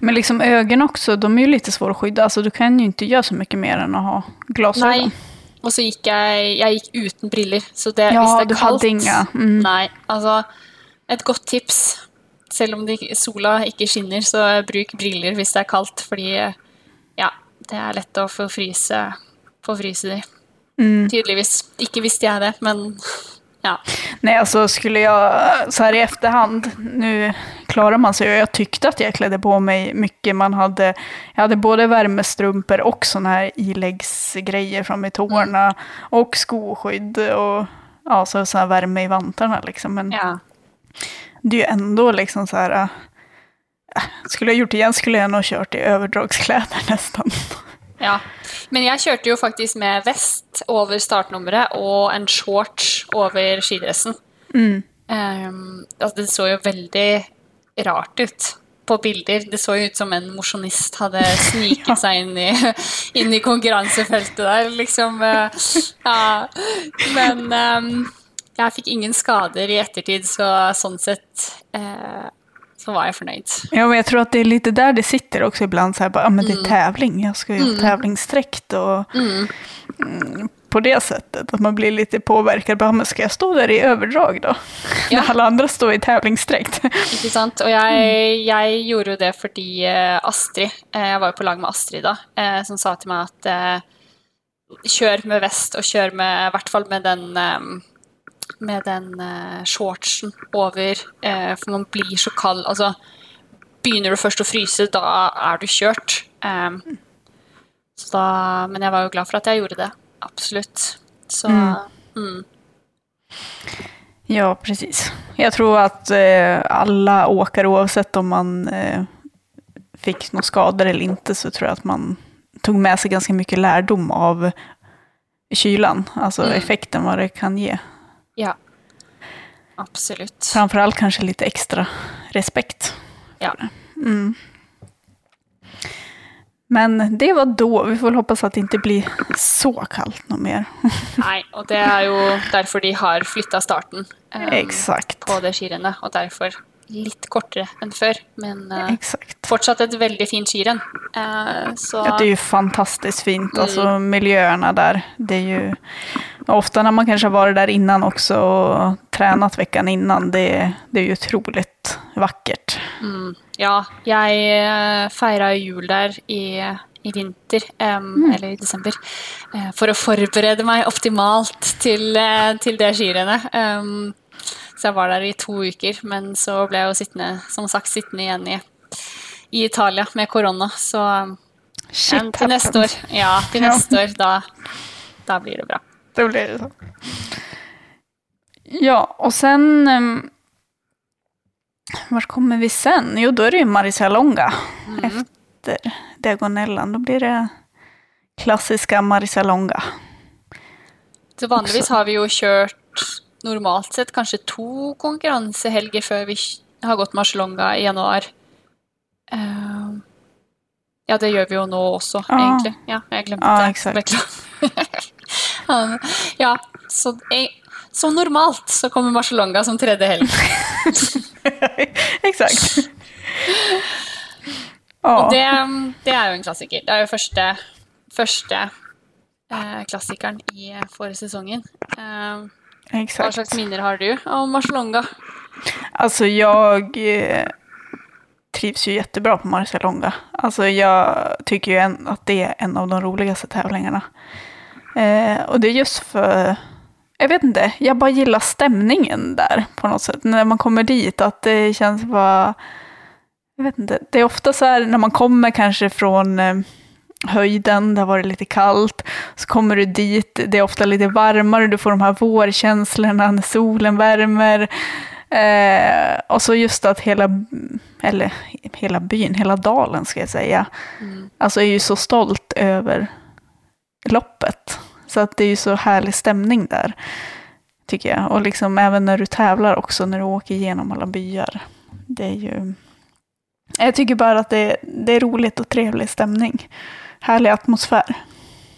Men liksom øynene også, de er jo litt svåre å skydde. Altså, du kan jo ikke gjøre så mye mer enn å ha glasögon. Og så gikk jeg, jeg gikk uten briller, så det, Ja, hvis det du er kaldt mm. Nei, altså Et godt tips, selv om det, sola ikke skinner, så bruk briller hvis det er kaldt, fordi ja, det er lett å få fryse, få de. Mm. Tydeligvis. Ikke visste jeg det, men ja. Nej, alltså skulle jag så här i efterhand, nu klarar man sig och jag tyckte att jag klädde på mig mycket. Man hade, jag hade både värmestrumpor och sådana här iläggsgrejer fram i tårna och skoskydd och ja, så så här värme i vantarna liksom. Men ja. det är ju ändå liksom så här, skulle jeg gjort det igjen, skulle jeg nå kjørt i overdragsklær, nesten. Ja. Men jeg kjørte jo faktisk med vest over startnummeret og en shorts over skidressen. Ehm, altså det så jo veldig rart ut på bilder. Det så jo ut som en mosjonist hadde sniket seg inn i, inn i konkurransefeltet der, liksom. Ja. Men um, jeg fikk ingen skader i ettertid, så sånn sett eh, så var jeg fornøyd. Ja, men jeg tror at det är lite där det sitter också ibland. Så här, bara, ah, men det är tävling, jag ska ju mm. tävlingsdräkt. Och, mm, på det sättet, att man blir lite påverkad. Bara, men ska jag stå där i överdrag då? Ja. När alla andra står i tävlingsdräkt. Ikke sant? Og jeg, jeg gjorde jo det fordi eh, Astrid eh, Jeg var jo på lag med Astrid da, eh, som sa til meg at kjør med vest, og kjør med I hvert fall med den eh, med den uh, shortsen over, uh, for man blir så kald. Altså, begynner du først å fryse, da er du kjørt. Um, så da, men jeg var jo glad for at jeg gjorde det. Absolutt. Så mm. Ja, precis. Jeg tror at eh, alle åkare, oavsett om man eh, fikk noen skader eller ikke, så tror jeg at man tog med seg ganske mye lærdom av kylan, altså Mm. effekten, hva det kan ge. Ja. Absolutt. Framfor alt kanskje litt ekstra respekt. Ja. Mm. Men det var da. Vi får håpe hoppas att det ikke blir så kaldt noe mer. Nei, og det er jo derfor de har flytta starten um, på det skirennet, og derfor litt kortere enn før. Men uh, fortsatt et veldig fint skirenn. Uh, så Ja, det er jo fantastiskt fint, Altså, miljøene der, Det er jo Ofte når man kanskje har vært der innan også og trent veckan innan, det, det er jo utrolig vakkert. mm, Ja, jeg uh, feira jul der i, i vinter, em, eller i desember, uh, for å forberede meg optimalt til, eh, til det skirennet. Em, så jeg var der i to uker, men så ble jeg jo sittende, som sagt, sittende igjen i, i Italia med korona, så Shit um, til neste år, ja, til neste år, da, da blir det bra. Det blir det sånn. Ja, og sen... Um, Hvor kommer vi sen? Jo, da er det ju Marisalonga etter Diagonellen. Da blir det klassiska Marisalonga. Så vanligvis har vi jo kjørt normalt sett kanskje to konkurransehelger før vi har gått Marcialonga i januar. Uh, ja, det gjør vi jo nå også, ah. egentlig. Ja, jeg glemte ah, det. ja, så, jeg, som normalt så kommer Marcialonga som tredje helg. Exakt. Og det, det er jo en klassiker. Det er jo første, første eh, klassikeren i eh, forrige sesongen. Eh, exakt. slags minner har du om Marcialonga? Alltså jag eh, trivs ju jättebra på Marcialonga. Alltså jag tycker ju en, att det är en av de roligaste tävlingarna. Eh, och det är just för, jag vet inte, jag bara gillar stämningen där på något sätt. När man kommer dit, att det känns bara, jag vet inte, det är ofta så här när man kommer kanske från eh, höjden, det har varit lite kallt, så kommer du dit, det är ofta lite varmare, du får de här vårkänslorna när solen värmer. Eh, och så just att hela, eller hela byn, hela dalen ska jag säga, alltså är ju så stolt över loppet. Så att det är ju så härlig stämning där, tycker jag. Och liksom även när du tävlar också, när du åker igenom alla byar. Det är ju... Jag tycker bara att det, det är roligt och trevlig stämning. Härlig atmosfære.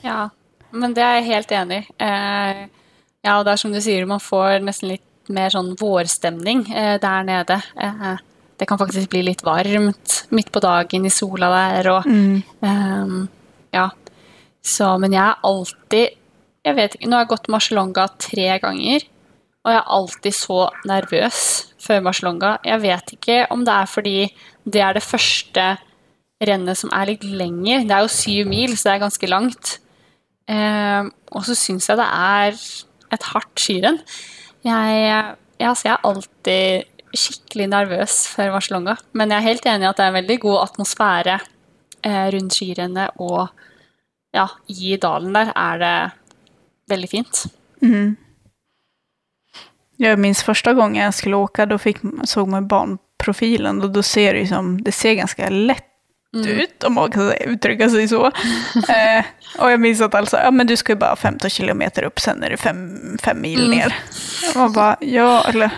Ja, men det er jeg helt enig i. Eh, ja, og det er som du sier, man får nesten litt mer sånn vårstemning eh, der nede. Eh, det kan faktisk bli litt varmt midt på dagen i sola der, og ehm, ja. Så, men jeg er alltid Jeg vet ikke, nå har jeg gått Marcialonga tre ganger, og jeg er alltid så nervøs før Marcialonga. Jeg vet ikke om det er fordi det er det første rennet som er litt lengre. Det er jo syv mil, så det er ganske langt. Eh, og så syns jeg det er et hardt skirenn. Jeg, ja, så jeg er alltid skikkelig nervøs før Barcelona, Men jeg er helt enig i at det er en veldig god atmosfære eh, rundt skirennet, og ja, i dalen der er det veldig fint. Jag minns første gang jeg skulle åke, da så man banprofilen och då ser det som, det ser ganske lätt ut om man kan uttrycka sig så. eh, och jag minns att sa ja men du ska ju bara 15 kilometer upp, sen är det fem, fem mil ner. Mm. man bara, ja, eller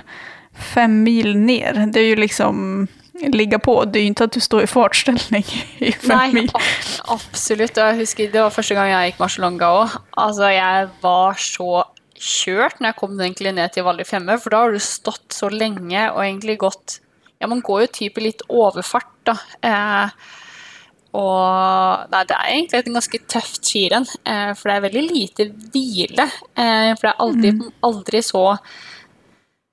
fem mil ner, det är ju liksom ligga på. Det er jo ikke at du står i fartställning i fem Nei, mil. absolutt. Og jeg husker det var første gang jeg gikk Marcialonga òg. Altså, jeg var så kjørt når jeg kom egentlig ned til Valle Femme, for da har du stått så lenge og egentlig gått Ja, man går jo type litt overfart, da. Eh, og nei, det er egentlig et ganske tøft skirenn, eh, for det er veldig lite hvile. Eh, for det er aldri, aldri så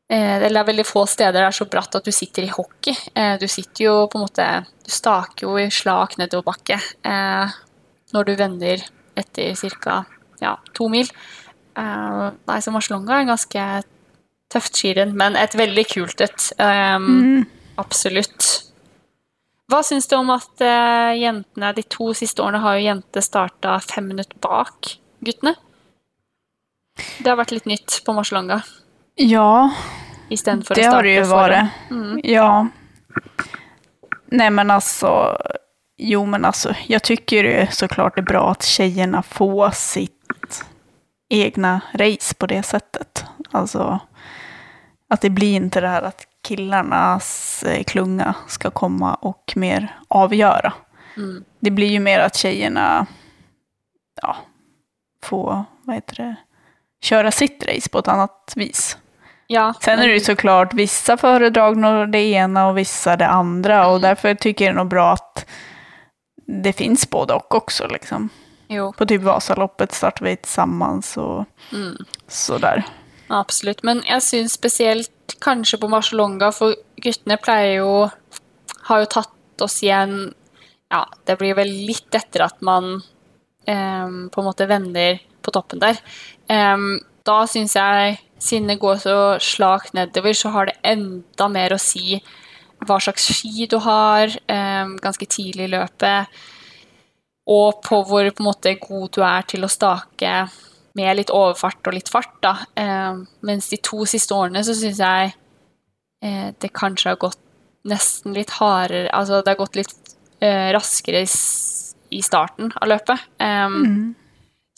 Eh, eller det er veldig få steder det er så bratt at du sitter i hockey. Eh, du sitter jo på en måte Du staker jo i slak nedoverbakke eh, når du vender etter ca. Ja, to mil. Eh, nei, så Marcialonga er ganske tøft skirenn, men et veldig kult et. Um, Mm. Absolutt. Hva syns du om at uh, jentene de to siste årene har jo jenter starta fem minutter bak guttene? Det har vært litt nytt på Marcialonga Ja, istedenfor å det starte har det jo vært. Mm. Ja. Nei, men altså jo men altså Jeg tycker så klart det er bra at jentene får sitt egne race på det settet. Altså At det blir ikke det her att killarnas eh, klunga ska komma och mer avgöra. Mm. Det blir ju mer att tjejerna ja, får, vad heter det, köra sitt race på ett annat vis. Ja, Sen är det ju såklart vissa föredrag det ena och vissa det andra och därför tycker jag det är nog bra att det finns både och också liksom. Jo, På typ Vasaloppet startar vi tillsammans och mm. sådär. Absolutt. Men jeg syns spesielt kanskje på Marcialonga, for guttene pleier jo Har jo tatt oss igjen Ja, det blir vel litt etter at man em, på en måte vender på toppen der. Em, da syns jeg, siden det går så slakt nedover, så har det enda mer å si hva slags ski du har em, ganske tidlig i løpet, og på hvor på en måte god du er til å stake med litt overfart og litt fart. Da. Eh, mens de to siste årene så syns jeg eh, det kanskje har gått nesten litt hardere Altså det har gått litt eh, raskere i, starten av løpet. Mm.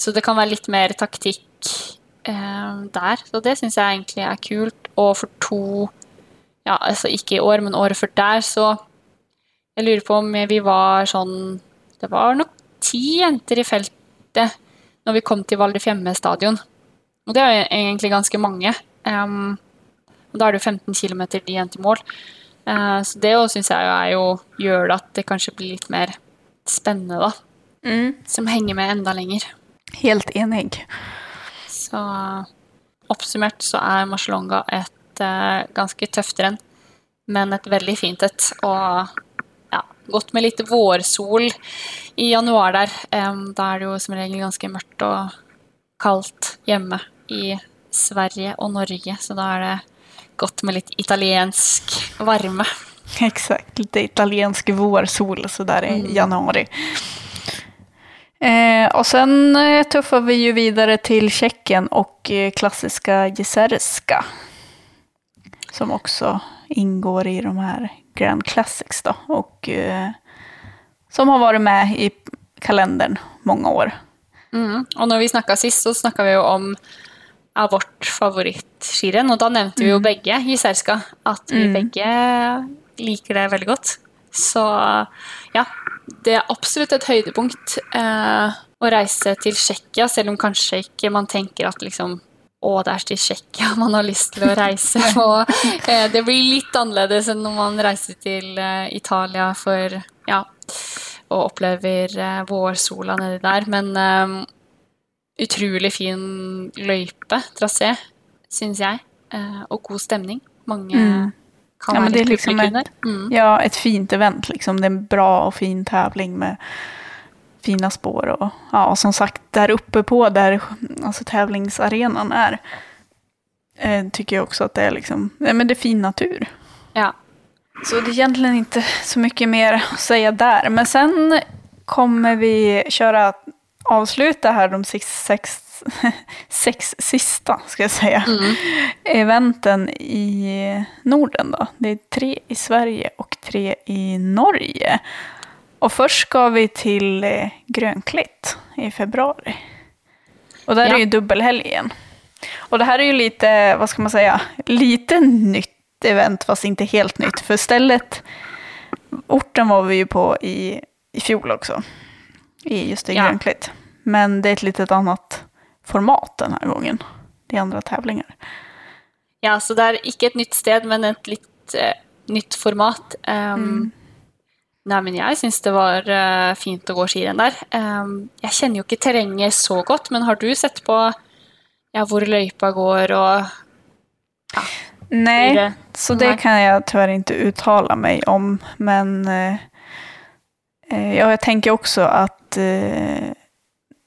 Så det kan være litt mer taktikk eh, der. Så det syns jeg egentlig er kult. Og for to Ja, altså ikke i år, men året før der, så Jeg lurer på om vi var sånn Det var nok ti jenter i feltet når vi kom til Valdrefjemme stadion. Og det er egentlig ganske mange. Um, og da er det jo 15 km igjen til mål. Uh, så det syns jeg jo er jo gjør det at det kanskje blir litt mer spennende, da. Som henger med enda lenger. Helt enig. Så oppsummert så er Marcialonga et uh, ganske tøft renn, men et veldig fint et. Og godt med litt vårsol i januar der. Da er det jo som regel ganske mørkt og kaldt hjemme i Sverige og Norge, så da er det godt med litt italiensk varme. Exakt, lite italiensk vårsol sådär i januari. Eh, och sen eh, tuffar vi ju vidare till Tjeckien och eh, klassiska Jezerska. Som också ingår i de här Grand Classics då. Och eh, som har varit med i kalendern många år. Mm. Og når vi snakka sist, så snakka vi jo om av vårt favorittskirenn, og da nevnte vi jo begge Jizerska, at vi begge liker det veldig godt. Så ja, det er absolutt et høydepunkt eh, å reise til Tsjekkia, selv om kanskje ikke man tenker at liksom å, det er til Tsjekkia man har lyst til å reise. Og, eh, det blir litt annerledes enn når man reiser til eh, Italia for ja, og opplever eh, vårsola nedi der. Men eh, utrolig fin løype, trasé, syns jeg. Eh, og god stemning. Mange Mm. kan Ja, være litt liksom. Mm. ja, et fint event. Liksom. Det er en bra og fin tävling med fina spår. Och, ja, som sagt, där uppe på där alltså, tävlingsarenan är, eh, tycker jag också att det är, liksom, nej, men det är fin natur. Ja. Så det är egentligen inte så mycket mer att säga där. Men sen kommer vi köra avsluta här de sex, sex, sex sista, ska jag säga, Mm. eventen i Norden. Då. Det är tre i Sverige och tre i Norge. Och først skal vi til Grønklitt i februari. Og der Ja. er jo dubbelhelg igjen. Og det här är ju lite, vad ska man säga, lite nytt event fast inte helt nytt. För stället, orten var vi ju på i, i fjol också. I just i Ja. Grönklitt. Men det är ett litet annat format den här gången. Det är andra tävlingar. ja, så det er ikke et nytt sted, men et litt uh, nytt format. Um, Mm. Nei, men jeg syns det var uh, fint å gå skirenn der. Um, jeg kjenner jo ikke terrenget så godt, men har du sett på ja, hvor løypa går og ja, Nei, det- så det her. kan jeg dessverre ikke uttale meg om. Men uh, ja, jeg tenker også at uh,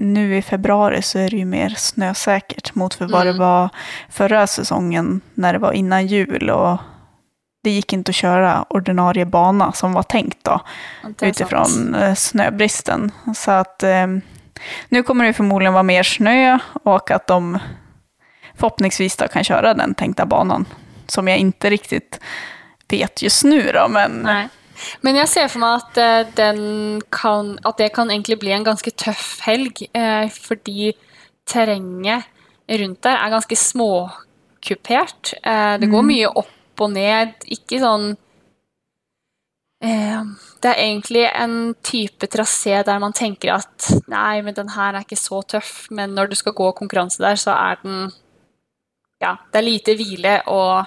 nå i februari så er det jo mer snøsikkert mot hva Mm. det var forrige sesongen, når det var innan jul och det gick inte att köra ordinarie bana som var tänkt då Det er sant. eh, snöbristen. Så att eh, nu kommer det förmodligen vara mer snö och att de förhoppningsvis då kan köra den tänkta banan som jag inte riktigt vet just nu då, men Nei. Men jeg ser for meg at, eh, den kan, at det kan egentlig bli en ganske tøff helg, eh, fordi terrenget rundt der er ganske småkupert. Eh, det går mye opp og ned, ikke sånn eh, Det er egentlig en type trasé der man tenker at nei, men den her er ikke så tøff, men når du skal gå konkurranse der, så er den Ja, det er lite hvile og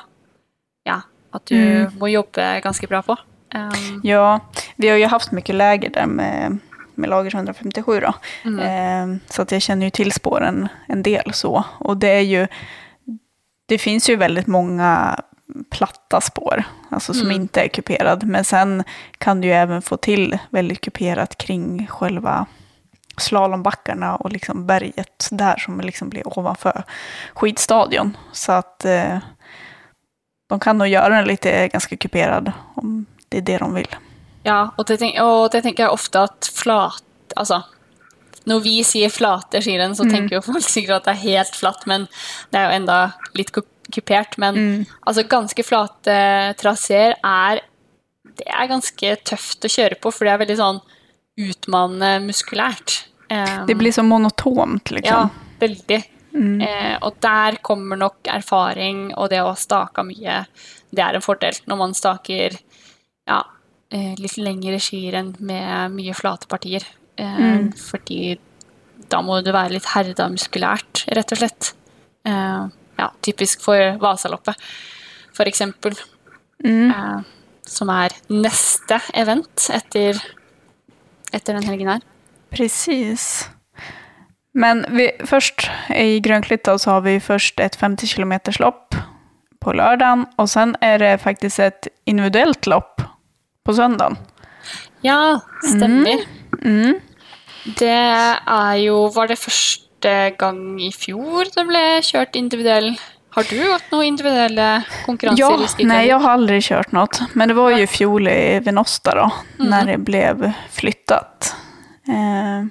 ja, at du Mm. må jobbe ganske bra på. Um, Ja, vi har jo haft mye läger der med, med lager 157 då. Mm. Eh, så jeg kjenner jo till spåren en del så. Og det är ju, det finns ju väldigt många platta spår, alltså som Mm. inte är kuperad. Men sen kan du ju även få till väldigt kuperat kring själva slalombackarna och liksom berget där som liksom blir ovanför skidstadion. Så att eh, de kan nog göra den lite ganska kuperad om det är det de vill. Ja, og det, tenk, og det tenker jeg ofte at flat alltså når vi sier flate skirenn, så Mm. tenker jo folk sikkert at det er helt flatt, men det er jo enda litt ku- kupert. Men Mm. altså, ganske flate traseer er Det er ganske tøft å kjøre på, for det er veldig sånn utmannende muskulært. Um, Det blir så monotont Ja, liksom. veldig. Mm. Eh, og der kommer nok erfaring og det å ha staka mye. Det er en fordel når man staker ja, eh, litt lengre skirenn med mye flate partier. Eh, Mm. Fordi da må du være litt herda muskulært, rett og slett. Eh, ja, typisk for Vasaloppet, eksempel. Mm. Eh, som er neste event etter, etter den helgen her. Precis. Men vi, først i Grønklytta så har vi først et 50 km lopp på lørdagen, og sen er det faktisk et individuelt lopp på søndagen. Ja, stemmer. Mm. Det er jo Var det første gang i fjor det ble kjørt individuell? Har du gått noen individuelle konkurranser Ja, i jeg nej jag har aldri kjørt noe. Men det var jo i fjol i Venosta da, mm. når det ble flyttet. Eh,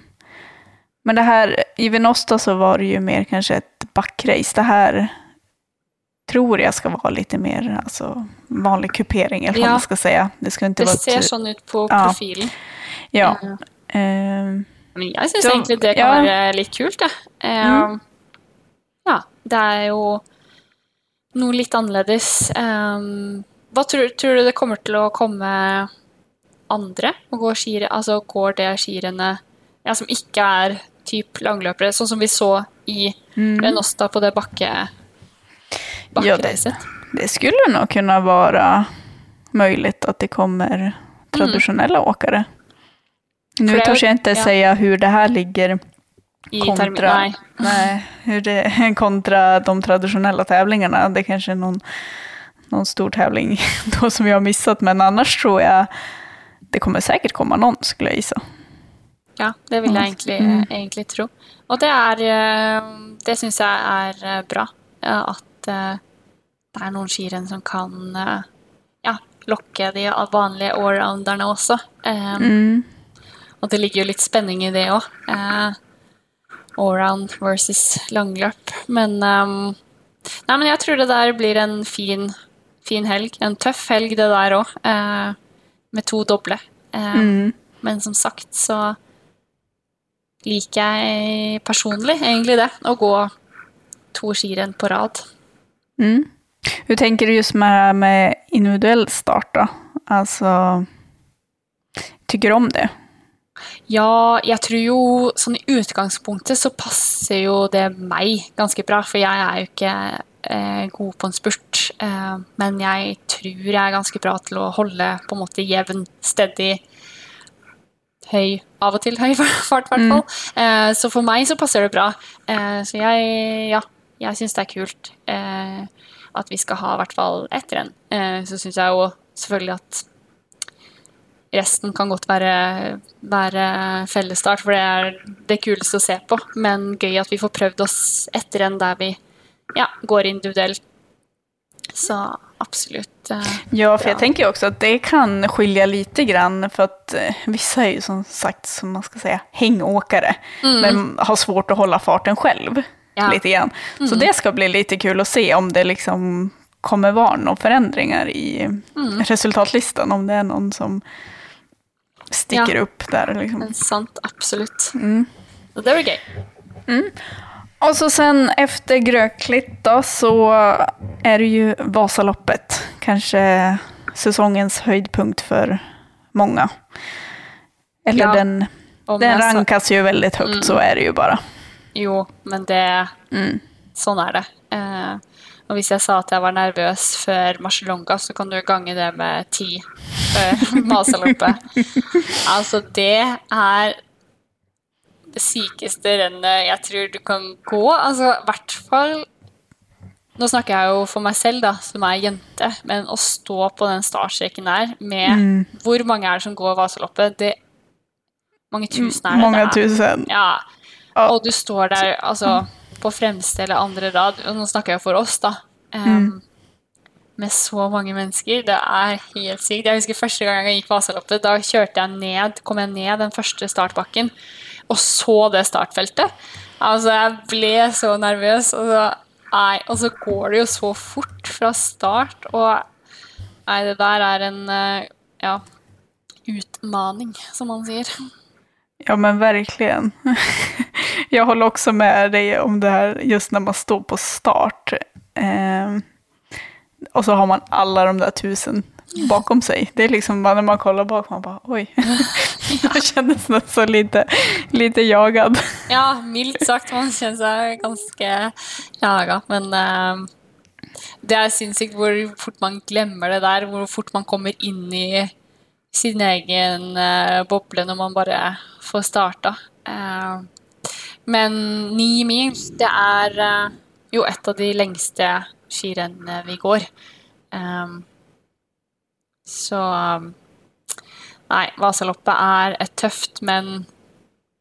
men det her, i Venosta så var det jo mer kanskje et backrace. Det her tror jeg skal være litt mer altså, vanlig kupering, eller hva Ja. man skal si. Det ska inte Det vara... ser sånn ut på profilen. Ja. Eh, Eh, Men jeg syns egentlig det kan ja. være litt kult, jeg. Eh, Mm. Ja, det er jo noe litt annerledes. Um, hva tror, tror du det kommer til å komme andre og gå skire, Altså går det skirennet ja, som ikke er typ langløpere, sånn som vi så i mm. Renosta på det bakke, Ja, det- Det skulle nok kunne være mulig at det kommer traditionella åkare. Nu törs jag inte ja. säga hur det här ligger kontra, nei. nej, hur det, kontra de traditionella tävlingarna. Det kanske är någon, någon stor tävling då som jag har missat, men annars tror jag det kommer säkert komma någon skulle jag gissa. Ja, det vil jeg Mm. egentlig, Mm. egentlig tro. Og det er eh, Det syns jeg er eh, bra. At eh, det er noen skirenn som kan ja, lokke de vanlige allrounderne også. Eh, Mm. Og det ligger jo litt spenning i det òg. Eh, allround versus langløp. Men um, Nei, men jeg tror det der blir en fin, fin helg. En tøff helg, det der òg. Eh, med to doble. Eh, Mm. Men som sagt så liker jeg personlig egentlig det. Å gå to skirenn på rad. Mm. Hur tänker du just med, med individuell start då? Alltså, tycker du om det? Ja, jeg tror jo sånn i utgangspunktet så passer jo det meg ganske bra, for jeg er jo ikke eh, god på en spurt. Eh, men jeg tror jeg er ganske bra til å holde på en måte jevn, steady, høy, av og til høy fart, i hvert fall. Eh, så for meg så passer det bra. Så jeg, ja, jeg syns det er kult at vi skal ha i hvert fall ett renn. Så syns jeg jo selvfølgelig at resten kan godt være, være fellesstart, for det er det kuleste å se på. Men gøy at vi får prøvd oss etter en der vi ja, går individuelt. Så absolutt. eh, Ja, for jeg tenker jo også at det kan skilje lite grann for at eh, vissa är ju som sagt, som man skal si, hengeåkere, mm. Men har svårt å holde farten selv. Ja. Litt grann. Så det skal bli litt kul å se om det liksom kommer være noen forandringer i resultatlisten, Om det er noen som sticker Ja. opp der. Liksom. Sant, absolutt. Så det blir gøy. Och så sen efter Gröklitt då, så är det ju Vasaloppet. Kanske säsongens höjdpunkt för många. Eller Ja, den, den rankas ju väldigt högt, så är det ju bara. Jo, men det Sånn er det. Eh, og hvis jeg sa at jeg var nervøs før Marcialonga, så kan du gange det med ti før Masaloppet. altså, det er det sykeste rennet jeg tror du kan gå. Altså, i hvert fall Nå snakker jeg jo for meg selv, da, som er jente, men å stå på den startstreken der med Hvor mange er det som går Vasaloppet? Det mange tusen er det? Mange det er- tusen. ja. Ja. Og du står der altså, på fremste eller andre rad, og nå snakker jeg for oss, da. em, Med så mange mennesker. Det er helt sykt. Jeg husker første gang jeg gikk Vasaloppet. Da kjørte jeg ned, kom jeg ned den første startbakken og så det startfeltet. Altså, jeg ble så nervøs. Og så, nei, og så går det jo så fort fra start, og Nei, det der er en eh, ja, utmaning, som man sier. Ja men verkligen. Jag håller också med dig om det här just när man står på start. Eh, och så har man alla de där tusen bakom sig. Det är liksom när man kollar bak, man bara oj. Jag kändes nästan lite, lite jagad. Ja, mildt sagt. Man kjenner seg ganske jaga. Men eh, det er sinnssykt hvor fort man glemmer det der. Hvor fort man kommer inn i sin egen eh, boble når man bare får starta. Eh, men ni mil, det er eh, jo et av de lengste skirennene vi går. Eh, så Nei, Vasaloppet er et tøft, men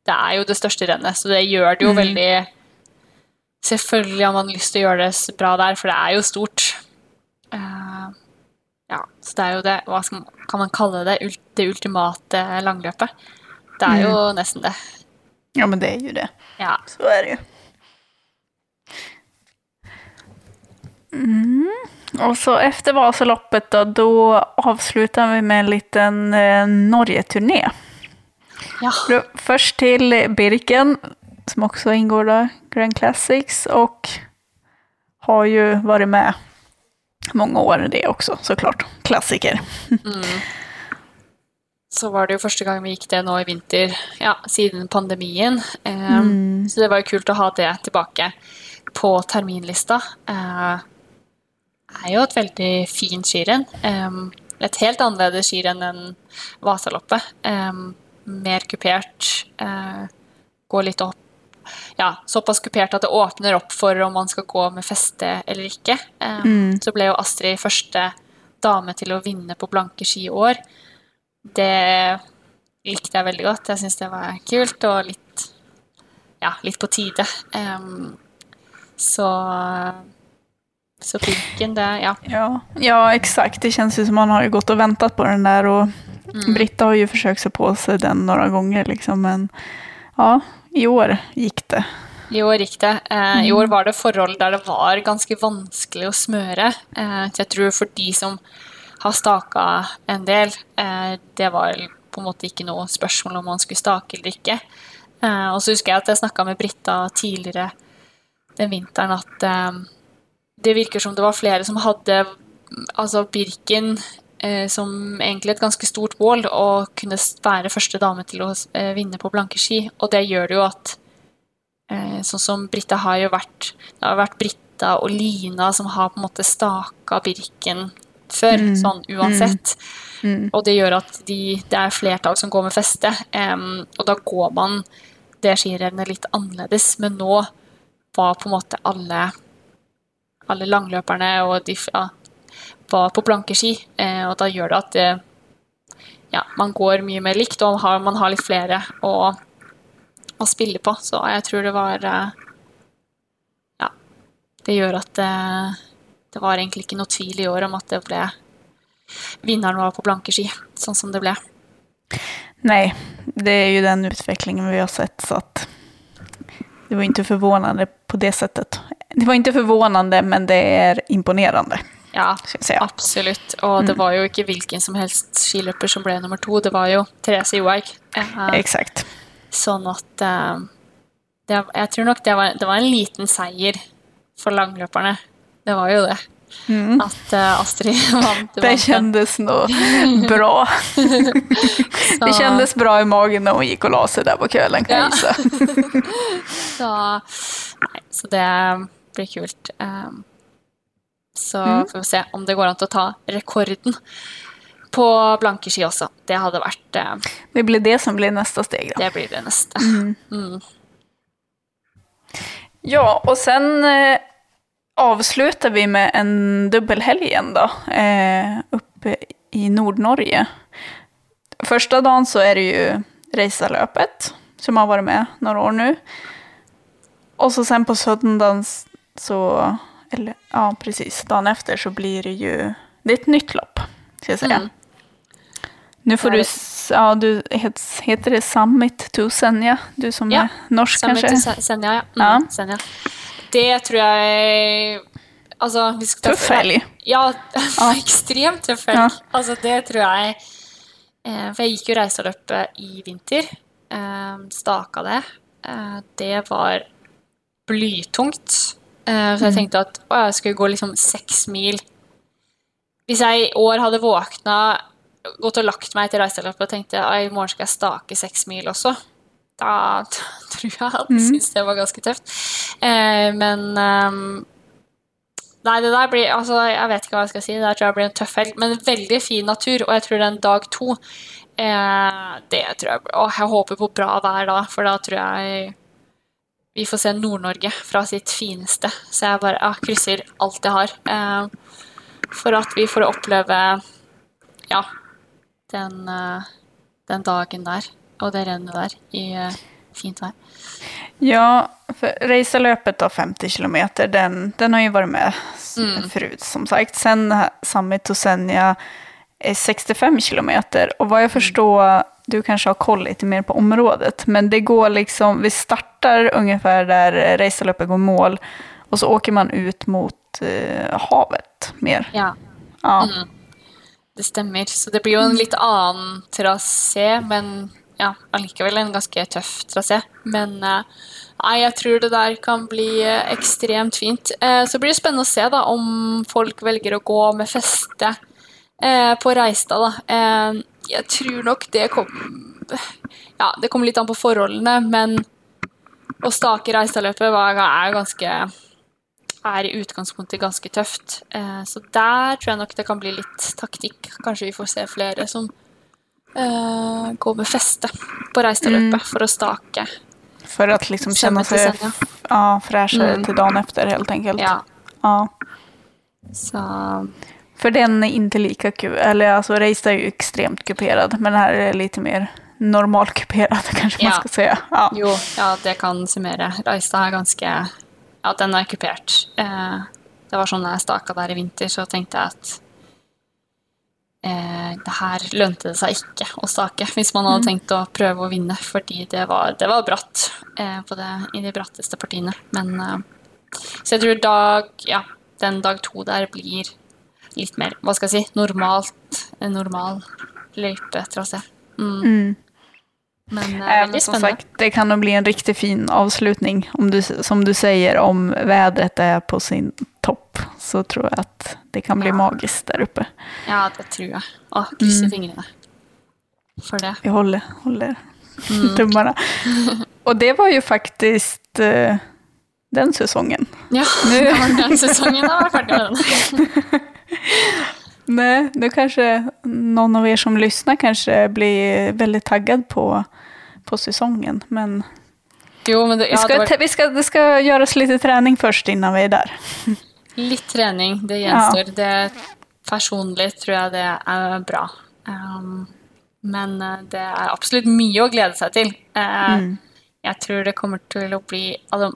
det er jo det største rennet, så det gjør det jo veldig Selvfølgelig har man lyst til å gjøre det bra der, for det er jo stort. Uh, ja, så det er jo det Hva skal kan man kalle det? Det ultimate langløpet. Det er jo nesten det. Ja men det är ju det. Ja. Så är det ju. Mm. Och så efter Vasaloppet då, då avslutar vi med en liten eh, Norge-turné. ja. Först till Birken, som också ingår då, Grand Classics, och har ju varit med många år det också såklart. Klassiker. Så var det jo første gang vi gikk det nå i vinter, ja, siden pandemien. Eh, Så det var jo kult å ha det tilbake på terminlista. Eh, er jo et veldig fint skirenn. Eh, et helt annerledes skirenn enn Vasaloppet. Eh, mer kupert. Eh, går litt opp ja, såpass kupert at det åpner opp for om man skal gå med feste eller ikke. Mm. Så ble jo Astrid første dame til å vinne på blanke ski i år. Det likte jeg veldig godt. Jeg syns det var kult og litt, ja, litt på tide. Um, så så Birken, det Ja. Ja, ja, exakt. Det känns ju som man har gått och väntat på den där och Britta har ju försökt sig på sig den några gånger liksom, men ja, i år gikk det. I år gikk det. Eh, I år var det forhold der det var ganske vanskelig å smøre. Eh, jeg tror for de som har staka en del, eh, det var på en måte ikke noe spørsmål om man skulle stake eller ikke. Eh, og så husker jeg at jeg snakka med Britta tidligere den vinteren at eh, det virker som det var flere som hadde altså Birken som egentlig et ganske stort bål, og kunne være første dame til å vinne på blanke ski. Og det gjør det jo at Sånn som Britta har jo vært Det har vært Britta og Lina som har på en måte staka Birken før, sånn uansett. Og det gjør at de, det er flertall som går med feste. um, og da går man det skirennet litt annerledes. Men nå var på en måte alle alle langløperne og de ja, var på blanke ski. uh, og da gjør det at det ja, man går mye mer likt, og har, man har litt flere å, å, spille på. Så jeg tror det var eh, Ja, det gjør at det, var egentlig ikke noe tvil i år om at det ble Vinneren var på blanke ski, sånn som det ble. Nej, det är ju den utvecklingen vi har sett så att det var inte förvånande på det sättet. Det var inte förvånande, men det är imponerande. Ja, absolutt. Og det mm. var jo ikke hvilken som helst skiløper som ble nummer to, det var jo Therese Johaug. Uh, Exakt. Sånn at uh, det, Jeg tror nok det var, det var en liten seier for langløperne. Det var jo det. Mm. At uh, Astrid vant. Det kändes nå bra. det kändes bra i magen når hun gikk og la seg der på kvelden, kan jag så, nei, så det blir kult. Um, så mm. får vi se om det går an til å ta rekorden på blanke ski også. Det hadde vært uh, Det blir det som blir neste steg, da. Det blir det neste. Mm. Mm. Ja, og sen eh, avslutar vi med en dubbelhelg igjen, da. Eh, uppe i Nord-Norge. Første dagen så er det jo Reisaløpet, som har vært med noen år nå. Og så sen på søndag så eller ja, precis. Dagen efter så blir det jo det er et nytt lopp, skal jeg si. Mm. Nu får du, ja du, heter det Summit to Senja? Du som ja. er norsk Summit kanske? Summit to Senja, ja. Mm, ja. Senja. Det tror jeg Altså, Tøff helg. Ja, ja. ekstremt helg. Ja. Altså, det tror jeg eh, For jeg gikk jo reiseløpet i vinter. Eh, staka det. Eh, det var blytungt. Så jeg mm. tenkte at å, jeg skulle gå liksom seks mil. Hvis jeg i år hadde våkna, gått og lagt meg etter reiseløpet og tenkte at i morgen skal jeg stake seks mil også, da, tror jeg han mm. syntes det var ganske tøft. Eh, men um, Nei, det der blir Altså, jeg vet ikke hva jeg skal si. Det der tror jeg blir en tøff helg. Men veldig fin natur, og jeg tror den dag to eh, Det tror jeg Og jeg håper på bra vær da, for da tror jeg vi får se Nord-Norge fra sitt fineste. Så jeg bare ja, krysser alt jeg har eh, for at vi får oppleve ja, den, eh, den, dagen der og det rennet der i eh, fint vær. Ja, for reiseløpet av 50 kilometer, den, den har jo vært med mm. forut, som sagt. Sen Summit og Senja er 65 kilometer og hva jeg forstår du kanskje har koll litt mer på området, men det går liksom, vi startar omtrent der reiseløpet går mål og så åker man ut mot uh, havet mer. Ja. ja. Mm. Det stemmer. Så det blir jo en litt annen trasé, men ja, allikevel en ganske tøff trasé. Men eh, nei, jeg tror det der kan bli eh, ekstremt fint. Eh, så blir det spennende å se da, om folk velger å gå med feste på Reistad. Da. Jeg tror nok det kommer Ja, det kommer litt an på forholdene, men å stake Reistadløpet er ganske er i utgangspunktet ganske tøft. Så der tror jeg nok det kan bli litt taktikk. Kanskje vi får se flere som uh, går med feste på reiseløpet mm. for å stake. For å liksom kjenne seg ja, fräschare mm. til dagen etter, helt enkelt. Ja. ja. Så för den er ikke like kul, eller altså, Reista er jo ekstremt kupert, men her er det litt mer normalkuperad kanskje man skal si. Ja. Jo, ja, det kan summere. Reista er ganske Ja, den er kupert. Eh, det var sånn jeg staka der i vinter, så tenkte jeg at eh, det her lønte det seg ikke å stake hvis man hadde mm. tenkt å prøve å vinne, fordi det var, det var bratt eh, det, i de bratteste partiene. Men eh, Så jeg tror dag Ja, den dag to der blir litt mer hva skal jeg si, normalt, normal løypetrasé. Mm. Mm. Men eh, väldigt som sagt, det kan jo bli en riktig fin avslutning. Om du, som du sier, om været er på sin topp så tror jeg at det kan bli ja. magisk der oppe. Ja, det tror jeg. Å, krysser mm. fingrene for det. Jag holder, holder. mm. tummarna. Og det var jo faktisk uh, den sesongen. Ja, nu. den säsongen har varit färdig med den. Nej, nu kanske någon av er som lyssnar kanske blir väldigt taggad på, på sesongen, Men, jo, men det, ja, vi, skal, det, var... vi ska, det ska göras litt trening først innan vi er der. Litt trening, det gjenstår. Ja. Det personlig tror jeg det er bra. Um, Men eh, det er absolutt mye å glede seg til. Uh, Mm. Jeg tror det kommer til å bli altså,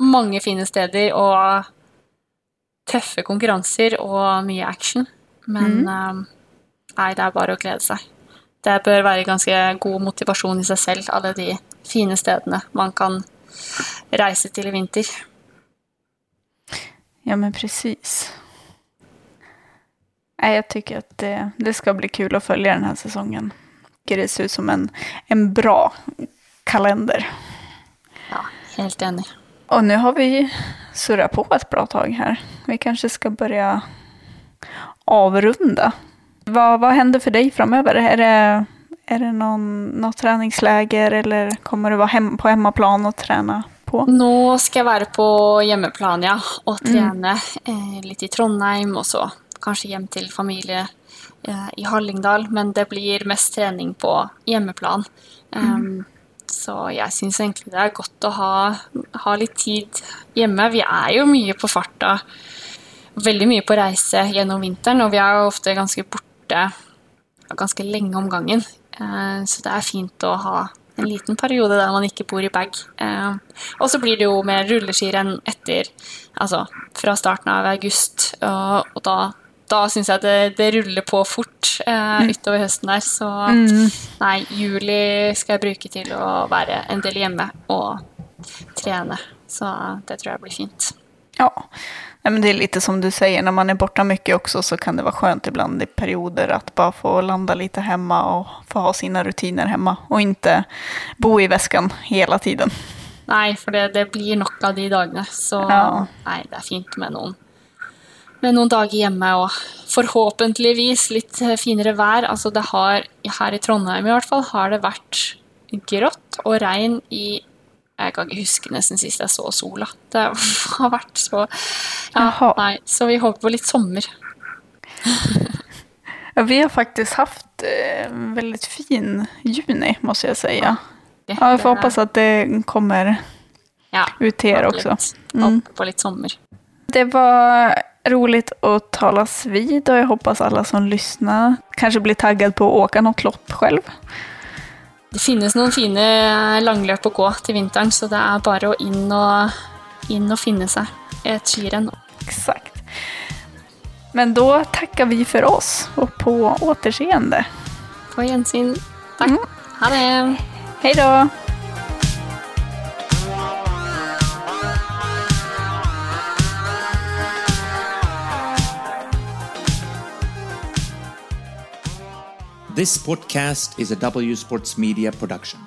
mange fine steder og tøffe konkurranser og mye action. Men eh, nei, det er bare å glede seg. Det bør være ganske god motivasjon i seg selv, alle de fine stedene man kan reise til i vinter. Ja, men precis. Jeg jag tycker att det, det skal bli kul å følge denne sesongen. Det ser ut som en, en bra kalender. Ja, helt enig. Og nå har vi surrat på et bra tag her. Vi kanskje skal börja avrunda. Vad, hva hender for deg framover? Er det, er det noen, noen treningsleger, eller kommer du hem, på hjemmeplan og trene? på? Nå skal jeg være på hjemmeplan, ja, og trene eh, litt i Trondheim, og så kanskje hjem til familie eh, i Hallingdal, men det blir mest trening på hjemmeplan. Um, Så jeg syns egentlig det er godt å ha, ha litt tid hjemme. Vi er jo mye på farta, veldig mye på reise gjennom vinteren, og vi er jo ofte ganske borte ganske lenge om gangen. Eh, Så det er fint å ha en liten periode der man ikke bor i bag. Eh, Og så blir det jo mer rulleskirenn etter, altså fra starten av august, og, og da, da syns jeg det, det ruller på fort eh, utover høsten der. Så nei, juli skal jeg bruke til å være en del hjemme og trene. Så det tror jeg blir fint. Ja, Nej, men det är lite som du säger, när man är borta mycket också så kan det vara skönt ibland i perioder att bara få landa lite hemma och få ha sina rutiner hemma och inte bo i väskan hela tiden. Nei, for det, det blir nok av de dagene. Så Ja. nei, det er fint med noen, med noen dager hjemme og forhåpentligvis litt finere vær. Altså det har, her i Trondheim i hvert fall, har det vært grått og regn i Jeg kan ikke huske nesten sist jeg så sola. Det har vært så ja, nei, Så vi håper på litt sommer. Ja, vi har faktisk haft eh, en veldig fin juni, må jeg si. Ja, jag får håpe at det kommer ja, ut til dere også. också. Mm. håper på litt sommer. Det var roligt att talas vid och jag hoppas alla som lyssnar kanske blir taggad på att åka något lopp själv. Det finnes noen fine langløp å gå til vinteren, så det er bare å inn og, inn og finne seg et skirenn. Exakt. Men da takker vi for oss og på återseende. På gjensyn. Takk. Mm. Ha det. Hei då! This podcast is a W Sports Media production.